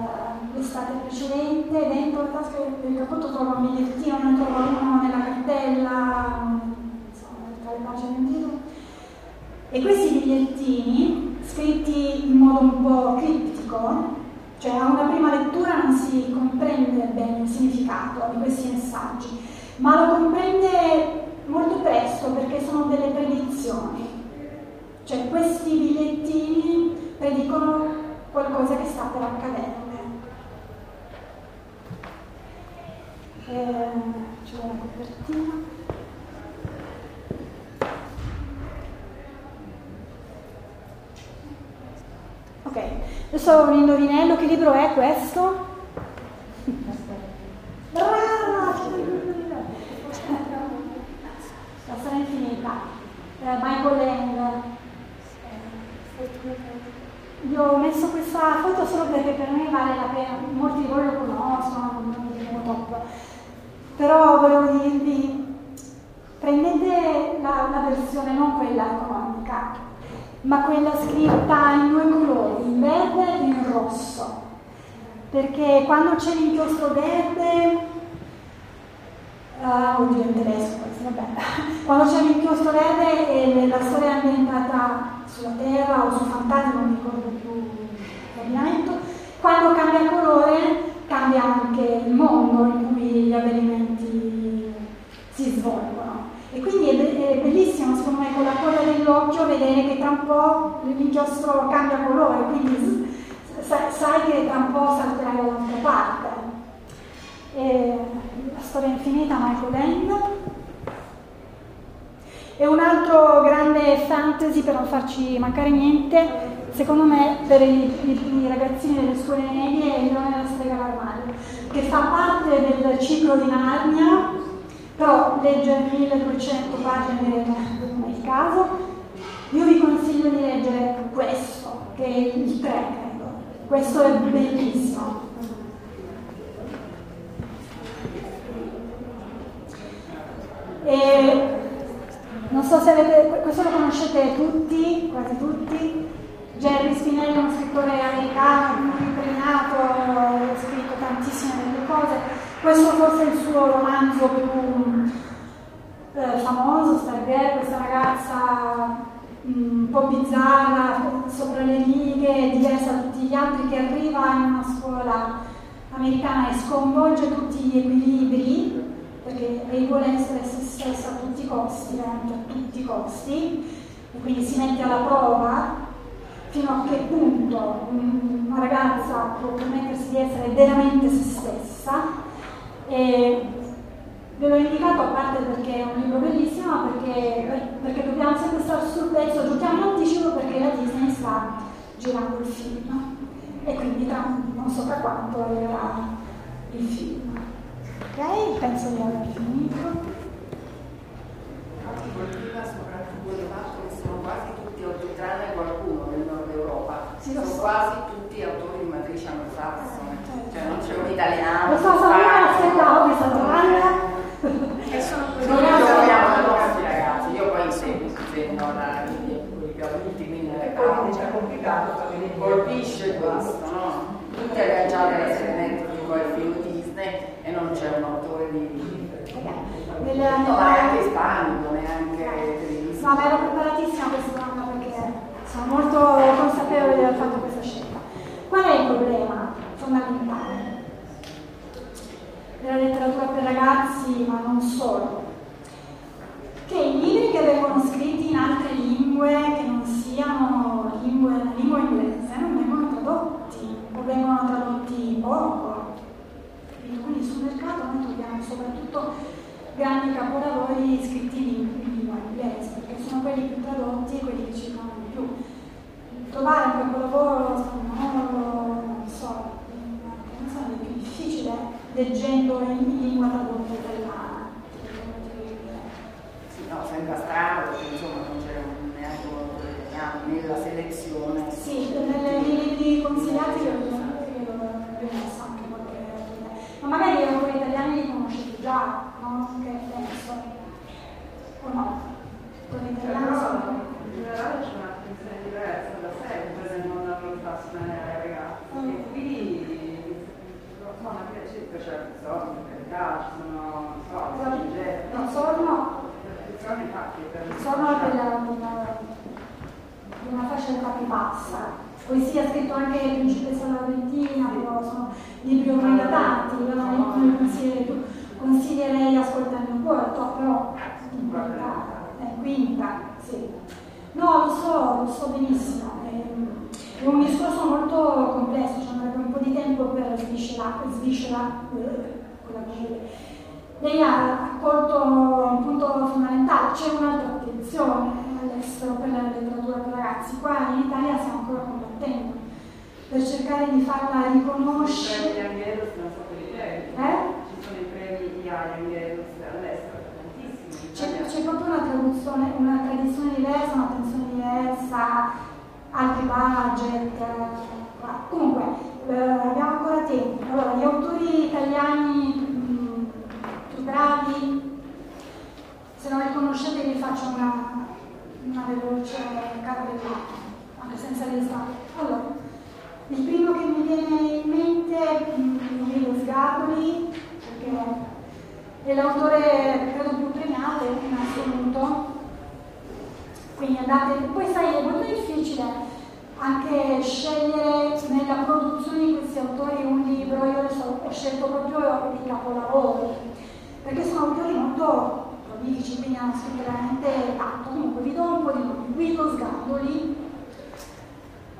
l'estate precedente, dentro la tasca del cappotto trova un bigliettino, ne trova uno nella cartella, insomma, tra le pagine del titolo. E questi bigliettini, scritti in modo un po' criptico, cioè a una prima lettura non si comprende bene il significato di questi messaggi, ma lo comprende molto presto perché sono delle predizioni. Cioè questi bigliettini predicono qualcosa che sta per accadere. Eh, c'è la copertina. Ok, adesso un indovinello, che libro è questo? Brava! La storia infinita. Eh, Michael Lang. Io ho messo questa foto solo perché per me vale la pena, molti di voi lo conoscono, non mi dico troppo. Però volevo dirvi, prendete la, la versione, non quella economica, ma quella scritta in due colori, in verde e in rosso. Perché quando c'è l'inchiostro verde Uh, oddio, in tedesco, vabbè. Quando c'è l'inchiostro verde e la storia è ambientata sulla Terra o su Fantasia, non mi ricordo più l'ordinamento, quando cambia colore cambia anche il mondo in cui gli avvenimenti si svolgono. E quindi è, bellissimo, secondo me, con la coda dell'occhio vedere che tra un po' l'inchiostro cambia colore, quindi sai che tra un po' salterai dall'altra parte. E la storia infinita, Michael Land. E un altro grande fantasy per non farci mancare niente, secondo me per i, i, i ragazzini delle scuole medie è il leone della strega l'armadio, che fa parte del ciclo di Narnia, però legge 1200 pagine non è il caso. Io vi consiglio di leggere questo, che è il 3, credo. Questo è bellissimo. E non so se avete, questo lo conoscete tutti, quasi tutti. Jerry Spinelli è uno scrittore americano, premiato, ha scritto tantissime delle cose. Questo forse è il suo romanzo più eh, famoso, Stargirl, questa ragazza mm, un po' bizzarra, sopra le righe, diversa da tutti gli altri, che arriva in una scuola americana e sconvolge tutti gli equilibri perché lei vuole essere se stessa a tutti i costi, veramente a tutti i costi, e quindi si mette alla prova fino a che punto una ragazza può permettersi di essere veramente se stessa. E ve l'ho indicato a parte perché è un libro bellissimo, ma perché, perché dobbiamo sempre stare sul pezzo, giochiamo in anticipo perché la Disney sta girando il film e quindi tra, non so tra quanto arriverà il film. Ok, penso di aver finito. Colpiva soprattutto il fatto che sono quasi tutti autori, tranne qualcuno del nord Europa, sì, sono so. quasi tutti autori di matrice anglosassone, cioè non c'è un italiano. Lo so, so, io aspettavo questa domanda. E sono così. Noi giochiamo ai nostri ragazzi, io poi seguo, la quelli più adulti, quindi le cose. È complicato Mi colpisce questo, no? Tutti agganciati alla serie Netflix o al film Disney e non c'è un autore di... Nella, No, neanche ispanico, neanche tedesco. No, ma ero preparatissima questa domanda perché sono molto consapevole di aver fatto questa scelta. Qual è il problema fondamentale della letteratura per ragazzi, ma non solo? Che i libri che vengono scritti in altre lingue, che non siano lingue, la lingua inglese, non vengono tradotti o vengono tradotti poco. Quindi sul mercato noi troviamo soprattutto grandi capolavori scritti in, in lingua inglese, perché sono quelli più tradotti e quelli che circolano di più. Trovare un capolavoro spagnolo, non so, non so, è più difficile leggendo in, in lingua tradotta italiana. Sì, no, sembra strano perché insomma non c'è neanche un autore italiano nella selezione. Sì, nei libri consigliati vi ho messo ma magari gli autori italiani li conoscete già, no? Che penso. O no? Quelli italiani sono... In generale c'è un'attenzione diversa da sempre nel mondo anglosassone ai ragazzi. E qui so, anche c'è c'è persone, per carità, ci sono, non so, Non non sono... per Sono della, una, di una fascia più bassa. Poesia scritto anche Principessa Laurentina, però sono libri ormai datati, io non consiglierei, consiglierei ascoltando un po', però quinta, eh, quinta, sì. No, lo so, lo so benissimo, è, è un discorso molto complesso, ci andrebbe un po' di tempo per sviscerare, cosa. Lei ha accolto un punto fondamentale, c'è un'altra attenzione all'estero per la letteratura per ragazzi, qua in Italia stiamo combattendo per cercare di farla riconoscere. I premi Angelo sono i premi. Eh? Ci sono i premi IA Angelo all'estero, tantissimi. C'è, proprio una traduzione, una tradizione diversa, un'attenzione diversa, altri budget. eh, Comunque, eh, abbiamo ancora tempo. Allora, gli autori italiani mh, più bravi, se non li conoscete vi faccio una, una veloce carrellata, senza lista. Allora, il primo che mi viene in mente è Emilio Sgaboli, perché è l'autore credo più premiato in assoluto. Quindi andate, poi sai, è molto difficile anche scegliere nella produzione di questi autori un libro, io adesso ho scelto proprio i capolavori, perché sono autori molto prolifici, quindi hanno scritto veramente tanto. Comunque vi do un po' di nomi. Guido Sgandoli,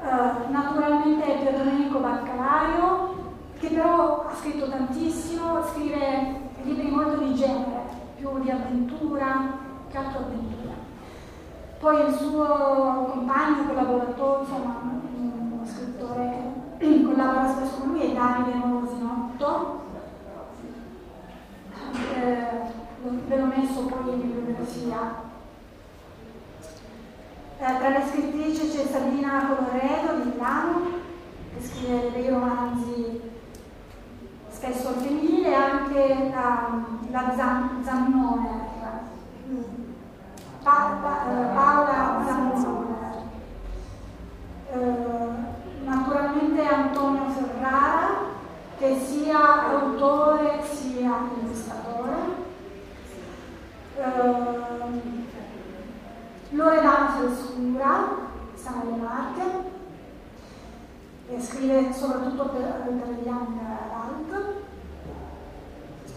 eh, naturalmente per Domenico Baccalario, che però ha scritto tantissimo, scrive libri molto di genere, più di avventura che altro avventura. Poi il suo compagno, collaboratore, insomma, uno scrittore che collabora spesso con lui è Davide Morosinotto. Eh, ve l'ho messo poi in bibliografia. Eh, tra le scrittrici c'è Sabina Coloredo di Milano, che scrive dei romanzi spesso al femminile, e anche la, la Zan, Zannone, Pa- Pa- eh, Paola Zannone. Eh, naturalmente Antonio Ferrara, che sia autore sia illustratore. Eh, Loredana Frescura, sta nelle Marche, e scrive soprattutto per, per gli young adult.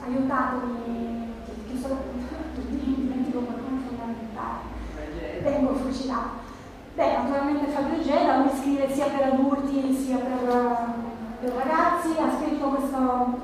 Aiutatemi, che sono dimentico qualcuno fondamentale, vengo fucilato. Beh, naturalmente Fabio Gela, lui scrive sia per adulti sia per, per ragazzi, ha scritto questo...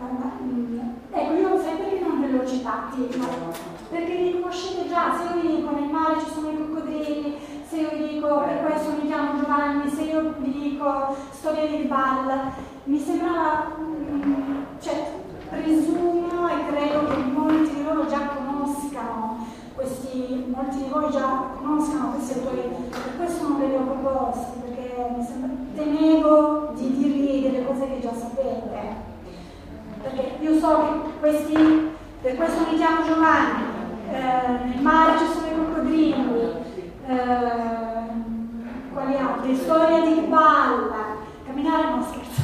eh, ecco, io sempre che non ve l'ho citati, ma perché li conoscete già, se io vi dico nel mare ci sono i coccodrilli, se io vi dico per questo mi chiamo Giovanni, se io vi dico storia di Ball, mi sembrava, mm, cioè, presumo e credo che molti di loro già conoscano questi, molti di voi già conoscano questi autori, per questo non ve li ho proposti, perché mi sembra, temevo di dirvi delle cose che già sapete. Perché io so che questi, per questo mi chiamo Giovanni, eh, nel mare ci sono i coccodrilli, eh, quali altri? Storia di balla, camminare non scherzo.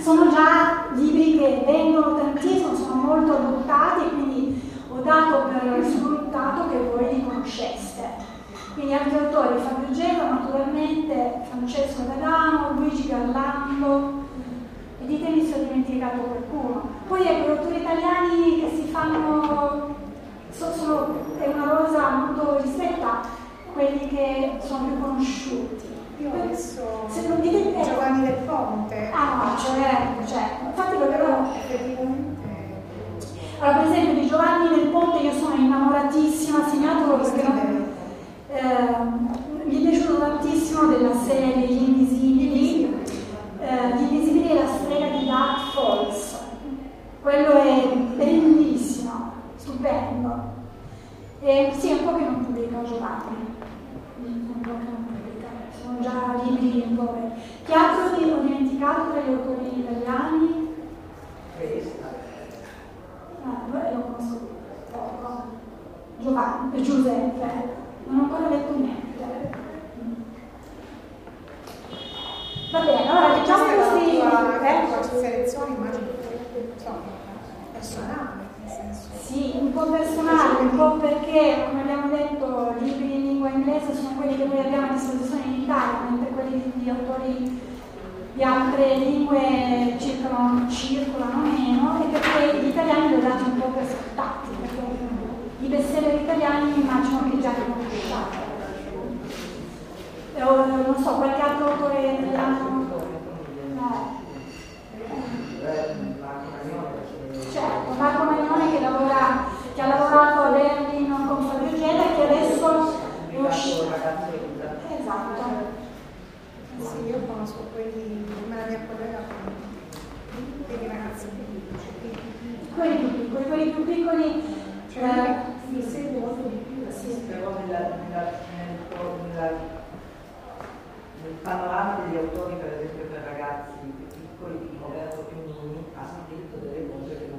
Sono già libri che vendono tantissimo, sono molto adottati e quindi ho dato per scontato che voi li conosceste. Quindi altri autori, Fabio Gelo, naturalmente, Francesco D'Adamo, Luigi Garlando, ditemi se ho dimenticato qualcuno. Poi ecco, gli autori italiani che si fanno, so- sono, è una rosa molto ristretta, quelli che sono più conosciuti. Io messo Se non dite eh, Giovanni del Ponte. Ah certo, certo. Infatti lo però allora, per esempio di Giovanni del Ponte io sono innamoratissima, segnatelo perché non, eh, mi è piaciuto tantissimo della serie Gli Invisibili. Eh, Gli Invisibili è la strega di Dark Falls. Quello è bellissimo, stupendo. E sì, è un po' che non pubblica Giovanni. Un po' che non pubblica, sono già libri un po' vecchi. Che altro ti ho dimenticato tra gli autori italiani? Questa. Ah, beh, lo conosco poco. Giovanni, eh, Giuseppe, non ho ancora letto niente. Va bene, allora leggiamo questi. Questa Eh? tua selezione immagino personale, nel senso. Sì, un po' personale, un po' perché, come abbiamo detto, libri in lingua inglese sono quelli che noi abbiamo a disposizione in Italia, mentre quelli di, autori di altre lingue circolano, circolano meno, e perché gli italiani li ho dati un po' per scontati, perché i bestseller italiani immagino che già li conosciate. Eh, o, non so, qualche altro autore italiano? No. Certo, Marco Magnone che, lavora, che ha lavorato fatto? Cioè, eh sì, io conosco quelli, come la mia collega, dei ragazzi più piccoli, quelli più piccoli cioè, eh, mi sento molto di più sì. però nella, nella, nella, nel panorama degli autori per esempio per ragazzi più piccoli di Roberto Pignini ha scritto delle cose che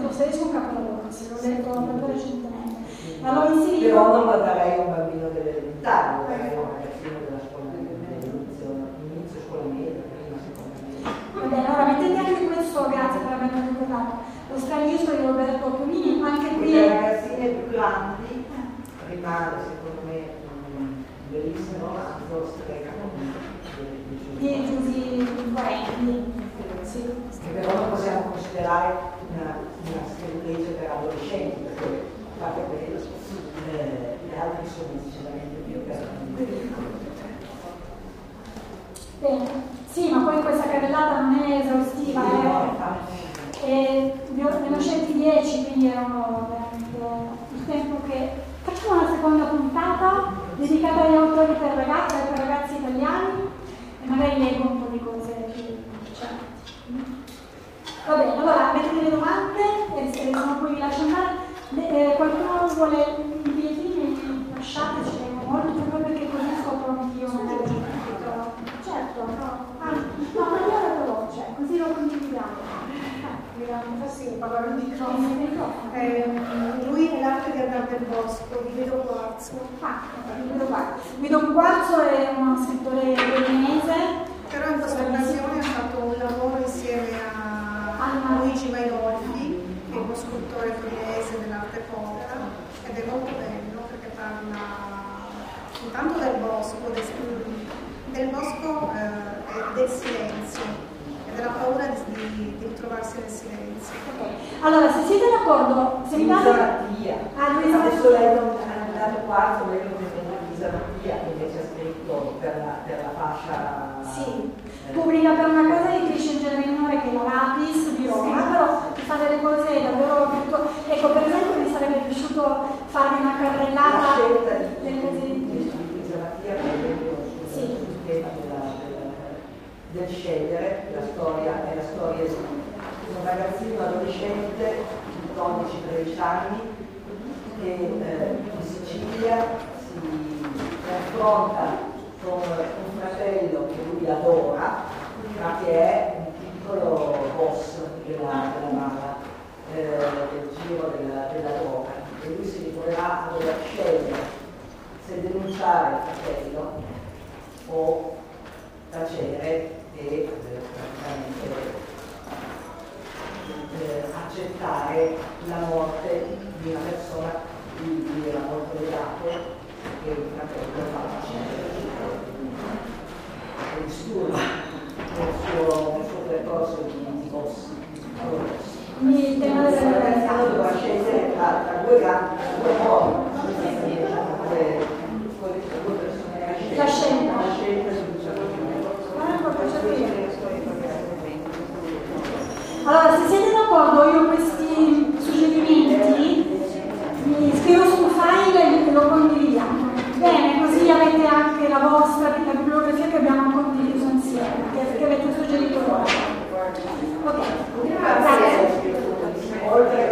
Lo stesso un capolavoro, se l'ho letto proprio recentemente. Ma l'ho inserito. Però non lo darei a un bambino dell'elementare, lo darei a un ragazzino della scuola dell'inizio, inizio scuola media, prima, seconda media. Va bene, allora mettete anche questo, grazie per averlo ricordato. Lo stranisto di Roberto Piumini, anche qui è. ragazzine più grandi rimane secondo me un bellissimo romanzo di Giusy Guarendi. Sì. che però non possiamo considerare una, scrittrice per adolescenti perché a parte quello eh, gli altri sono decisamente più per Bene, sì, ma poi questa carrellata non è esaustiva, eh. E ne ho, scelti 10, quindi erano veramente il tempo che. Facciamo una seconda puntata dedicata agli autori per ragazzi, per ragazzi italiani e magari leggo un po' di cose. Va bene, allora mettete le domande e se no poi vi lascio andare. Eh, qualcuno vuole i bigliettini? Lasciateci, molto, proprio perché così scopro anch'io. Certo, no. Ah, no, ma io la veloce, così lo condividiamo. Miranda, sì, parlare di. Ehm, lui è l'arte di andare del bosco, di Guido Quarzo. Ah, Guido Quarzo. Guido Quarzo è uno scrittore torinese. Però in questa occasione ha fatto un a Luigi Mainolfi, che è uno scultore torinese dell'arte povera, ed è molto bello perché parla intanto del bosco, del, del bosco eh, del silenzio e della paura di, di, di ritrovarsi nel silenzio. Allora, se siete d'accordo, se mi date... Mattia Ah, adesso lei non ha dato quarto lei non è Luisa Mattia che invece ha scritto per la, per la fascia Sì, eh, pubblica per una casa editrice in genere la Lapis di Roma, però fa delle cose davvero molto... Ecco, per esempio mi sarebbe piaciuto farvi una la carrellata delle cose di, del scegliere la storia è la storia di un ragazzino adolescente di 12-13 anni che eh, in Sicilia si confronta con un fratello che lui adora, ma che è piccolo boss della, della mala, eh, del giro della, della droga. E lui si ritroverà a dover scegliere se denunciare il fratello o tacere e eh, eh, accettare la morte di una persona di cui era molto legato e il fratello fa nel suo, nel suo percorso di, di boss. Quindi il tema ragazzino realtà. dovrà scegliere tra, tra due tra due diciamo, due, persone La scelta. La scelta diciamo, Ah, proprio certo. Allora, se siete d'accordo, io questi suggerimenti mi scrivo su un file e lo condividiamo. Bene, così avete anche la vostra, la bibliografia che abbiamo condiviso insieme, che avete suggerito voi. Ok, grazie.